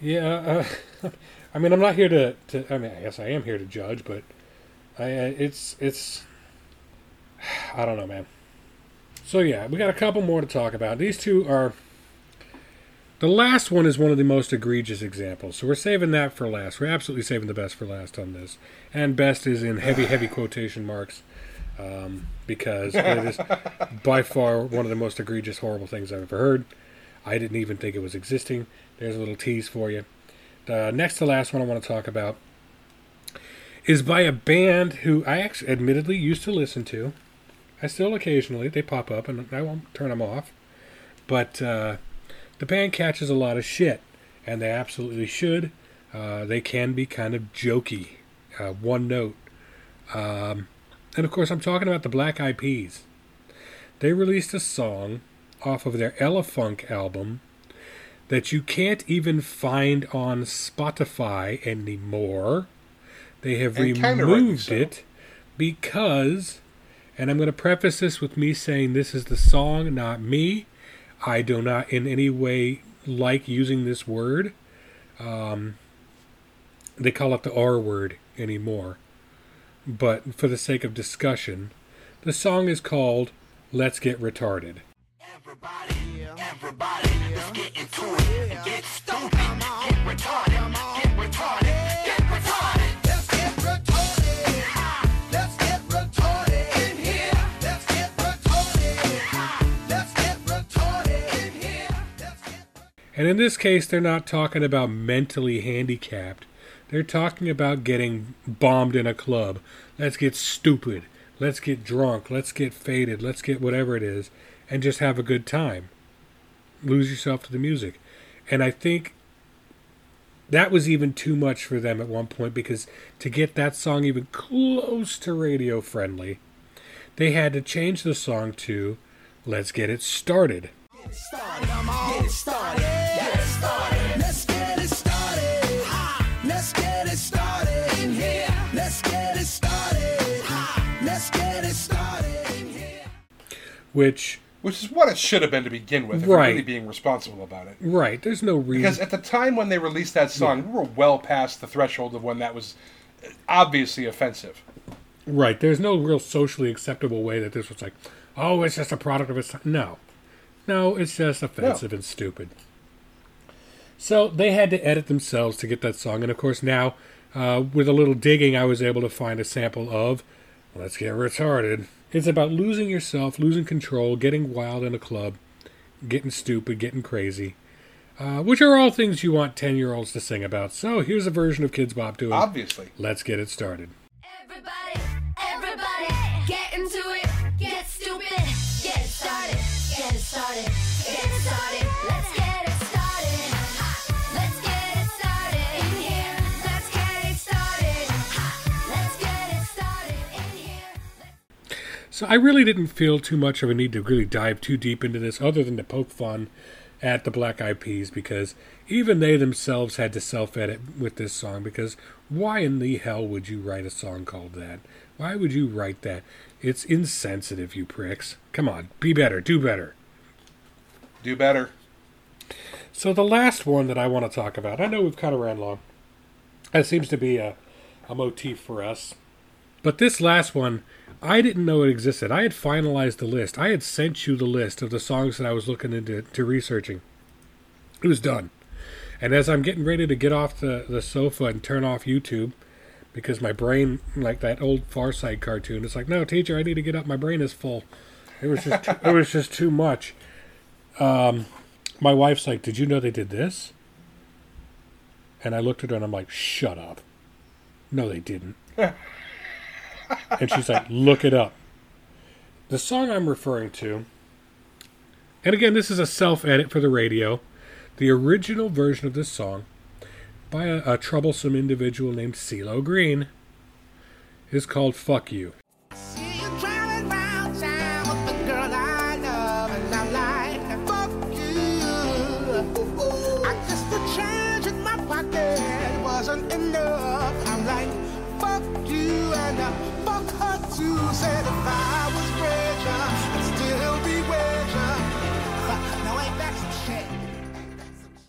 Yeah, uh, I mean, I'm not here to, to. I mean, I guess I am here to judge, but I, uh, it's it's. I don't know, man. So yeah, we got a couple more to talk about. These two are. The last one is one of the most egregious examples, so we're saving that for last. We're absolutely saving the best for last on this, and best is in heavy, heavy quotation marks, um, because it is by far one of the most egregious, horrible things I've ever heard. I didn't even think it was existing. There's a little tease for you. The next to last one I want to talk about is by a band who I actually admittedly used to listen to. I still occasionally they pop up and I won't turn them off. But uh, the band catches a lot of shit, and they absolutely should. Uh, they can be kind of jokey, uh, one note. Um, and of course, I'm talking about the Black Eyed Peas. They released a song off of their Elephunk album that you can't even find on Spotify anymore. They have And removed so. it because, and I'm going to preface this with me saying this is the song, not me. I do not in any way like using this word. Um, they call it the R word anymore. But for the sake of discussion, the song is called Let's Get Retarded. And in this case, they're not talking about mentally handicapped. They're talking about getting bombed in a club. Let's get stupid. Let's get drunk. Let's get faded. Let's get whatever it is and just have a good time. Lose yourself to the music. And I think that was even too much for them at one point because to get that song even close to radio friendly, they had to change the song to Let's Get It Started. Get it started. Get it started. Let's get it started. Let's get it started in here. Let's get it started. Let's get it started in here. which Which is what it should have been to begin with, if you're Right. really being responsible about it. Right. There's no reason. Because at the time when they released that song, we were well past the threshold of when that was uh, obviously offensive. Right. There's no real socially acceptable way that this was like, oh, it's just a product of its time. No. No, it's just offensive and stupid. So they had to edit themselves to get that song. And of course, now, uh, with a little digging, I was able to find a sample of Let's Get Retarded. It's about losing yourself, losing control, getting wild in a club, getting stupid, getting crazy. Uh, which are all things you want 10 year olds to sing about. So here's a version of Kidz Bop doing Obviously. Let's Get It Started. Everybody, get into So I really didn't feel too much of a need to really dive too deep into this, other than to poke fun at the Black Eyed Peas, because even they themselves had to self-edit with this song. Because why in the hell would you write a song called that? Why would you write that? It's insensitive, you pricks. Come on, be better, do better. Do better. So the last one that I want to talk about, I know we've kind of ran long. That seems to be a, a motif for us. But this last one, I didn't know it existed. I had finalized the list. I had sent you the list of the songs that I was looking into to researching. It was done. And as I'm getting ready to get off the, the sofa and turn off YouTube, because my brain, like that old Far Side cartoon, it's like, no, teacher, I need to get up. My brain is full. It was just, too, it was just too much. Um, my wife's like, "Did you know they did this?" And I looked at her and I'm like, "Shut up." No, they didn't. and she's like, "Look it up." The song I'm referring to, and again, this is a self-edit for the radio. The original version of this song, by a, a troublesome individual named CeeLo Green, is called "Fuck You."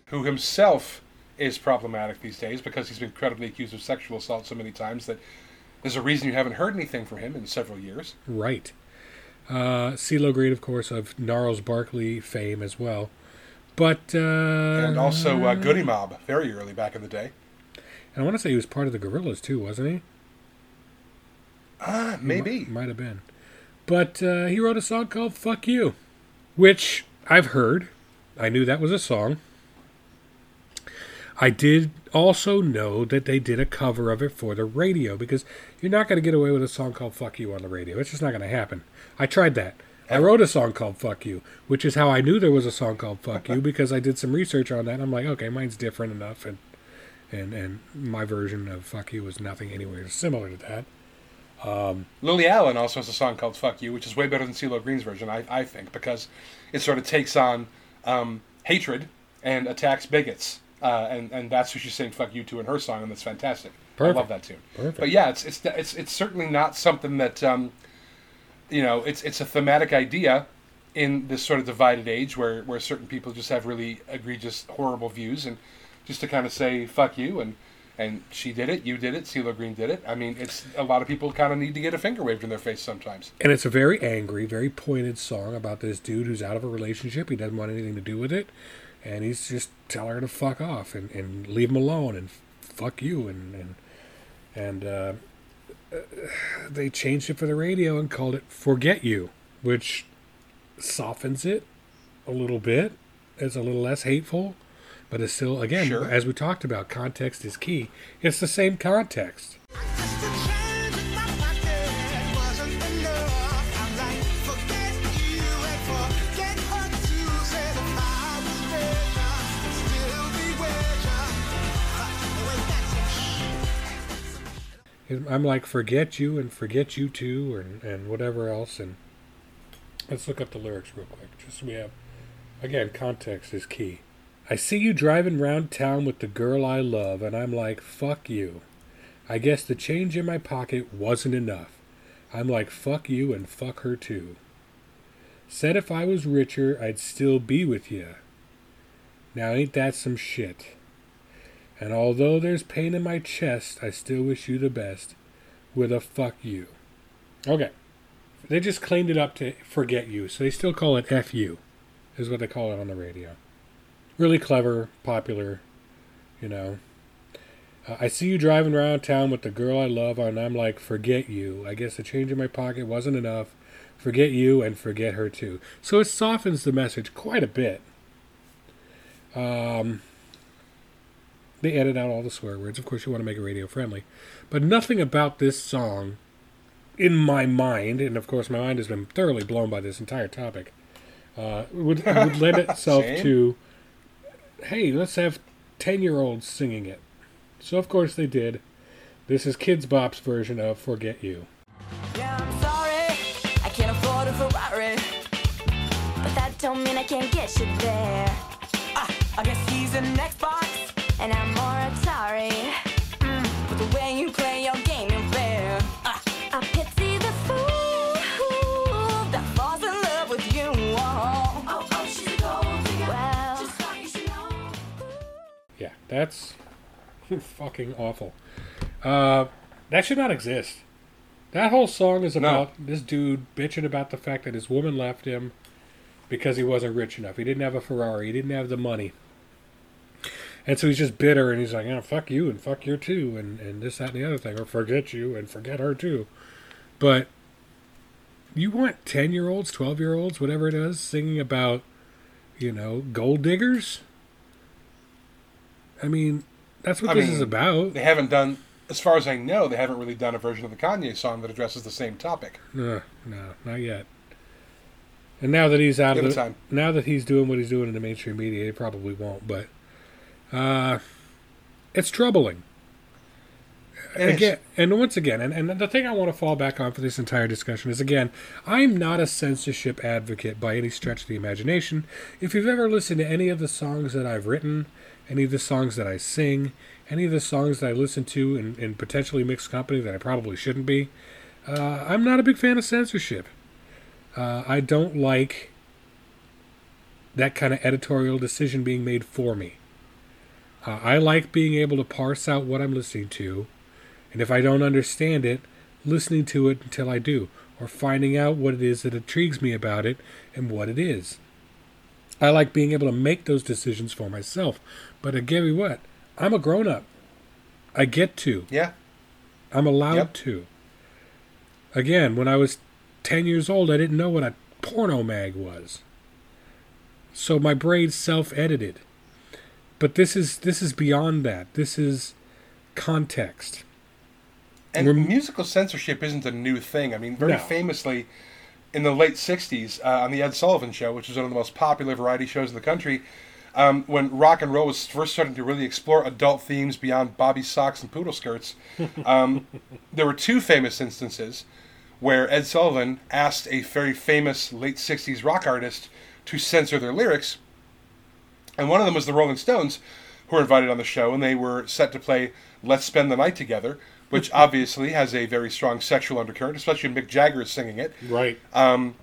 Who himself is problematic these days because he's been credibly accused of sexual assault so many times that there's a reason you haven't heard anything from him in several years. Right. Uh, CeeLo Green, of course, of Gnarls Barkley fame as well. But. Uh, and also uh, Goodie Mob, very early back in the day. And I want to say he was part of the Gorillaz too, wasn't he? Ah, maybe. Might, might have been. But uh, he wrote a song called Fuck You, which I've heard. I knew that was a song. I did also know that they did a cover of it for the radio because you're not going to get away with a song called Fuck You on the radio. It's just not going to happen. I tried that. I wrote a song called Fuck You, which is how I knew there was a song called Fuck You because I did some research on that. And I'm like, okay, mine's different enough. And, and, and my version of Fuck You was nothing anywhere similar to that. Um, Lily Allen also has a song called "Fuck You," which is way better than CeeLo Green's version, I, I think, because it sort of takes on um, hatred and attacks bigots, uh, and and that's who she's saying "fuck you" to in her song, and that's fantastic. Perfect. I love that tune. Perfect. But yeah, it's it's it's it's certainly not something that um, you know. It's it's a thematic idea in this sort of divided age where where certain people just have really egregious, horrible views, and just to kind of say "fuck you" and and she did it, you did it, CeeLo Green did it. I mean, it's a lot of people kind of need to get a finger waved in their face sometimes. And it's a very angry, very pointed song about this dude who's out of a relationship. He doesn't want anything to do with it. And he's just tell her to fuck off and, and leave him alone and fuck you. And, and, and uh, they changed it for the radio and called it Forget You, which softens it a little bit. It's a little less hateful, but it's still, again, Sure. as we talked about, context is key. It's the same context. I'm like, forget you and forget you too, and, and whatever else. And let's look up the lyrics real quick, just so we have. Again, context is key. I see you driving round town with the girl I love, and I'm like, fuck you. I guess the change in my pocket wasn't enough. I'm like, fuck you and fuck her too. Said if I was richer, I'd still be with you. Now ain't that some shit? And although there's pain in my chest, I still wish you the best. With a fuck you. Okay. They just cleaned it up to forget you, so they still call it FU, is what they call it on the radio. Really clever, popular, you know. Uh, I see you driving around town with the girl I love, and I'm like, forget you. I guess the change in my pocket wasn't enough. Forget you and forget her too. So it softens the message quite a bit. Um, they edit out all the swear words. Of course, you want to make it radio friendly. But nothing about this song, in my mind, and of course, my mind has been thoroughly blown by this entire topic, uh, would, would lend itself to hey, let's have 10 year olds singing it. So, of course, they did. This is Kidz Bop's version of Forget You. Yeah, I'm sorry, I can't afford a Ferrari. But that don't mean I can't get you there. Ah, I guess he's an Xbox, and I'm more Atari. Mm, but the way you play your game ain't fair. Ah, I pity the fool that falls in love with you. Oh, oh, oh she's a gold digger. Well, just you know. Yeah, that's fucking awful. Uh, that should not exist. That whole song is about this dude bitching about the fact that his woman left him because he wasn't rich enough. He didn't have a Ferrari. He didn't have the money. And so he's just bitter and he's like, oh, fuck you and fuck your too and, and this, that, and the other thing. Or forget you and forget her too. But you want 10 year olds, 12 year olds, whatever it is, singing about, you know, gold diggers? I mean, that's what I this mean, is about. They haven't done, as far as I know, they haven't really done a version of the Kanye song that addresses the same topic. No, no, not yet. And now that he's out Give of the, time. now that he's doing what he's doing in the mainstream media, he probably won't. But uh, it's troubling. It is. again, and once again, and, and the thing I want to fall back on for this entire discussion is again, I'm not a censorship advocate by any stretch of the imagination. If you've ever listened to any of the songs that I've written, any of the songs that I sing, any of the songs that I listen to in, in potentially mixed company that I probably shouldn't be, uh, I'm not a big fan of censorship. Uh, I don't like that kind of editorial decision being made for me. Uh, I like being able to parse out what I'm listening to, and if I don't understand it, listening to it until I do, or finding out what it is that intrigues me about it and what it is. I like being able to make those decisions for myself. But uh, Gary, what? I'm a grown up. I get to. Yeah. I'm allowed Yep. to. Again, when I was 10 years old, I didn't know what a porno mag was. So my brain self-edited. But this is this is beyond that. This is context. And Rem- musical censorship isn't a new thing. I mean, very No. famously, in the late '60s, uh, on the Ed Sullivan Show, which was one of the most popular variety shows in the country, um, when rock and roll was first starting to really explore adult themes beyond bobby socks and poodle skirts, um, there were two famous instances where Ed Sullivan asked a very famous late '60s rock artist to censor their lyrics, and one of them was the Rolling Stones, who were invited on the show, and they were set to play "Let's Spend the Night Together," which obviously has a very strong sexual undercurrent, especially Mick Jagger is singing it. Right. Um,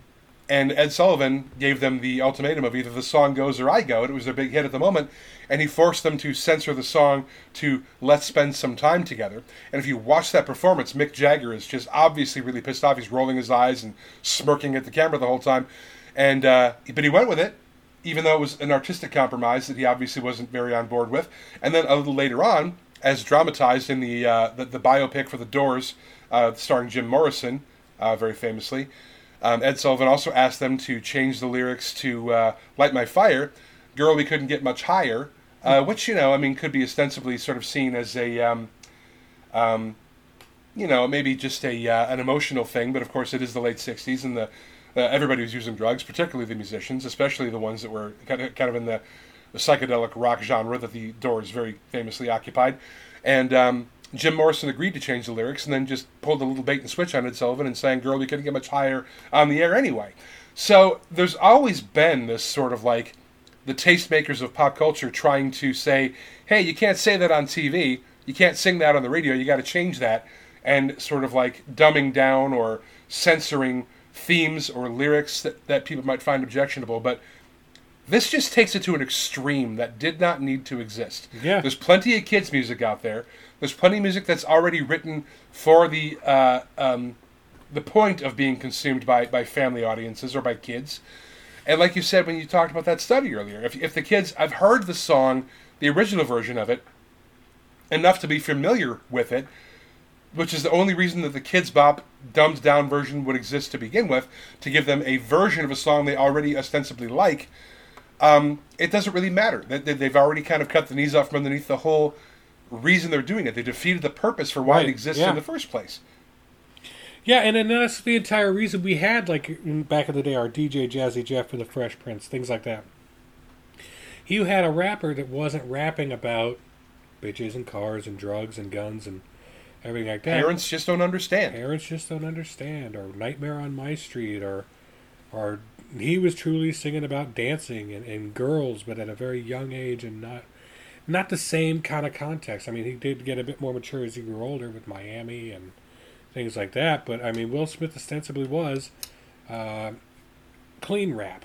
and Ed Sullivan gave them the ultimatum of either the song goes or I go, and it was their big hit at the moment. And he forced them to censor the song to "Let's Spend Some Time Together." And if you watch that performance, Mick Jagger is just obviously really pissed off. He's rolling his eyes and smirking at the camera the whole time. And uh, but he went with it, even though it was an artistic compromise that he obviously wasn't very on board with. And then a little later on, as dramatized in the uh, the, the biopic for The Doors, uh, starring Jim Morrison, uh, very famously, um, Ed Sullivan also asked them to change the lyrics to uh, "Light My Fire," "Girl We Couldn't Get Much Higher," uh, which you know, I mean, could be ostensibly sort of seen as a um, um, you know, maybe just a uh, an emotional thing, but of course it is the late '60s, and the uh, everybody was using drugs, particularly the musicians, especially the ones that were kind of, kind of in the, the psychedelic rock genre that the Doors very famously occupied. And um, Jim Morrison agreed to change the lyrics, and then just pulled a little bait and switch on Ed Sullivan and sang "Girl, we couldn't get much higher on the air anyway." So there's always been this sort of like the tastemakers of pop culture trying to say, "Hey, you can't say that on TV. You can't sing that on the radio. You got to change that." And sort of like dumbing down or censoring themes or lyrics that, that people might find objectionable, but this just takes it to an extreme that did not need to exist. Yeah. There's plenty of kids' music out there. There's plenty of music that's already written for the uh, um, the point of being consumed by, by family audiences or by kids. And like you said when you talked about that study earlier, if, if the kids, I've heard the song, the original version of it, enough to be familiar with it, which is the only reason that the Kidz Bop dumbed down version would exist to begin with, to give them a version of a song they already ostensibly like. Um, it doesn't really matter. They, they- they've already kind of cut the knees off from underneath the whole reason they're doing it. They defeated the purpose for why Right, it exists yeah. in the first place. Yeah, and then that's the entire reason we had, like, back in the day, our DJ Jazzy Jeff and the Fresh Prince, things like that. You had a rapper that wasn't rapping about bitches and cars and drugs and guns and everything like that. Parents just don't understand. Parents just don't understand, or Nightmare on My Street, or, or he was truly singing about dancing and, and girls, but at a very young age and not, not the same kind of context. I mean, he did get a bit more mature as he grew older with Miami and things like that. But I mean, Will Smith ostensibly was uh, clean rap,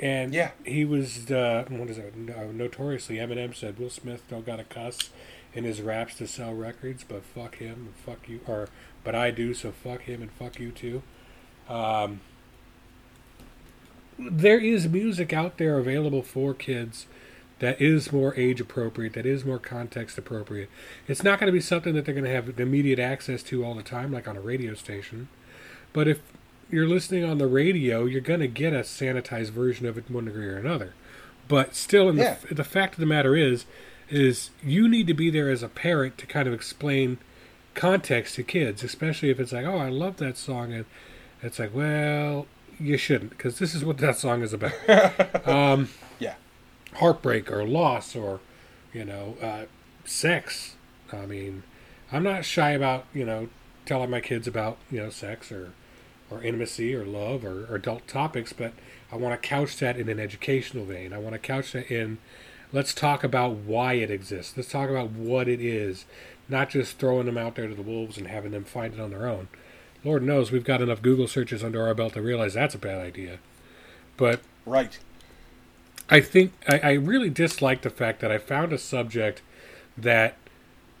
and yeah, he was uh, what is it? No- Notoriously, Eminem said Will Smith don't got to cuss in his raps to sell records, but fuck him and fuck you, or but I do, so fuck him and fuck you too. Um, there is music out there available for kids that is more age appropriate, that is more context appropriate. It's not going to be something that they're going to have immediate access to all the time, like on a radio station. But if you're listening on the radio, you're going to get a sanitized version of it, one degree or another. But still, in Yeah. the, the fact of the matter is, is you need to be there as a parent to kind of explain context to kids, especially if it's like, oh, I love that song, and it's like, well, you shouldn't, because this is what that song is about. um, Yeah. heartbreak or loss or, you know, uh, sex. I mean, I'm not shy about you know telling my kids about you know sex or or intimacy or love or, or adult topics, but I want to couch that in an educational vein. I want to couch that in let's talk about why it exists. Let's talk about what it is, not just throwing them out there to the wolves and having them find it on their own. Lord knows we've got enough Google searches under our belt to realize that's a bad idea. But Right. I think I, I really dislike the fact that I found a subject that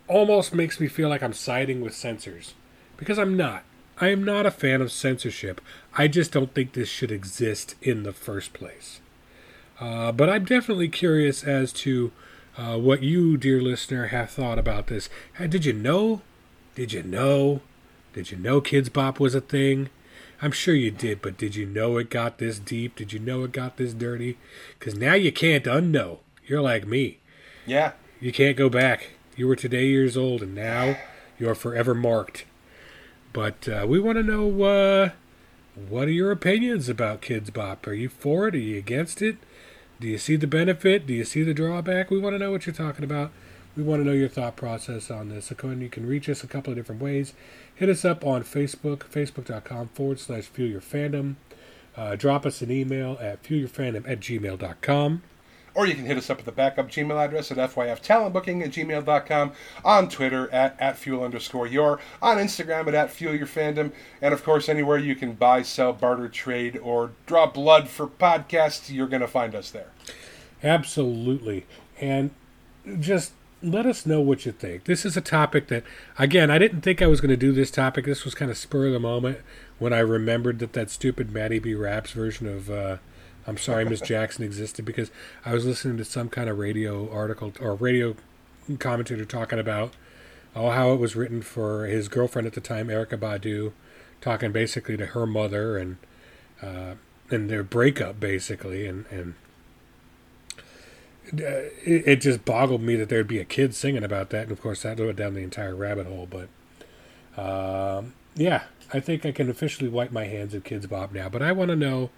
almost makes me feel like I'm siding with censors because I'm not. I am not a fan of censorship. I just don't think this should exist in the first place. Uh, but I'm definitely curious as to uh, what you, dear listener, have thought about this. Uh, Did you know? Did you know? Did you know Kidz Bop was a thing? I'm sure you did, but did you know it got this deep? Did you know it got this dirty? Because now you can't unknow. You're like me. Yeah. You can't go back. You were today years old, and now you're forever marked. But uh, we want to know uh, what are your opinions about Kidz Bop? Are you for it? Are you against it? Do you see the benefit? Do you see the drawback? We want to know what you're talking about. We want to know your thought process on this. Ahead you can reach us a couple of different ways. Hit us up on Facebook, facebook.com forward slash fuel your fandom. Uh, drop us an email at fuelyourfandom at gmail.com. Or you can hit us up at the backup Gmail address at fyftalentbooking at gmail.com, on Twitter at, at fuel underscore your, on Instagram at, at fuel your fandom, and of course anywhere you can buy, sell, barter, trade, or draw blood for podcasts, you're going to find us there. Absolutely. And just let us know what you think. This is a topic that, again, I didn't think I was going to do this topic. This was kind of spur of the moment when I remembered that that stupid MattyB Raps version of uh, I'm Sorry Miss Jackson existed because I was listening to some kind of radio article or radio commentator talking about oh how it was written for his girlfriend at the time, Erykah Badu, talking basically to her mother and uh, and their breakup basically and and uh, it, it just boggled me that there'd be a kid singing about that, and of course that went down the entire rabbit hole. But um, yeah, I think I can officially wipe my hands of Kidz Bop now. But I want to know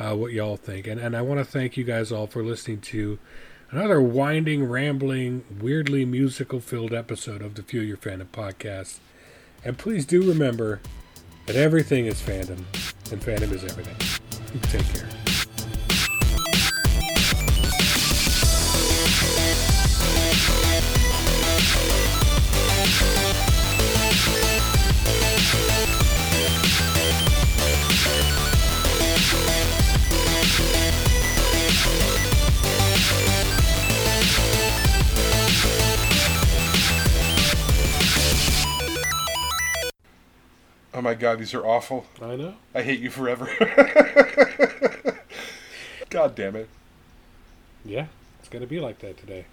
uh, what y'all think, and and I want to thank you guys all for listening to another winding, rambling, weirdly musical-filled episode of the Fuel Your Fandom podcast. And please do remember that everything is fandom, and fandom is everything. Take care. Oh my god, these are awful. I know. I hate you forever. god damn it. Yeah, it's gonna be like that today.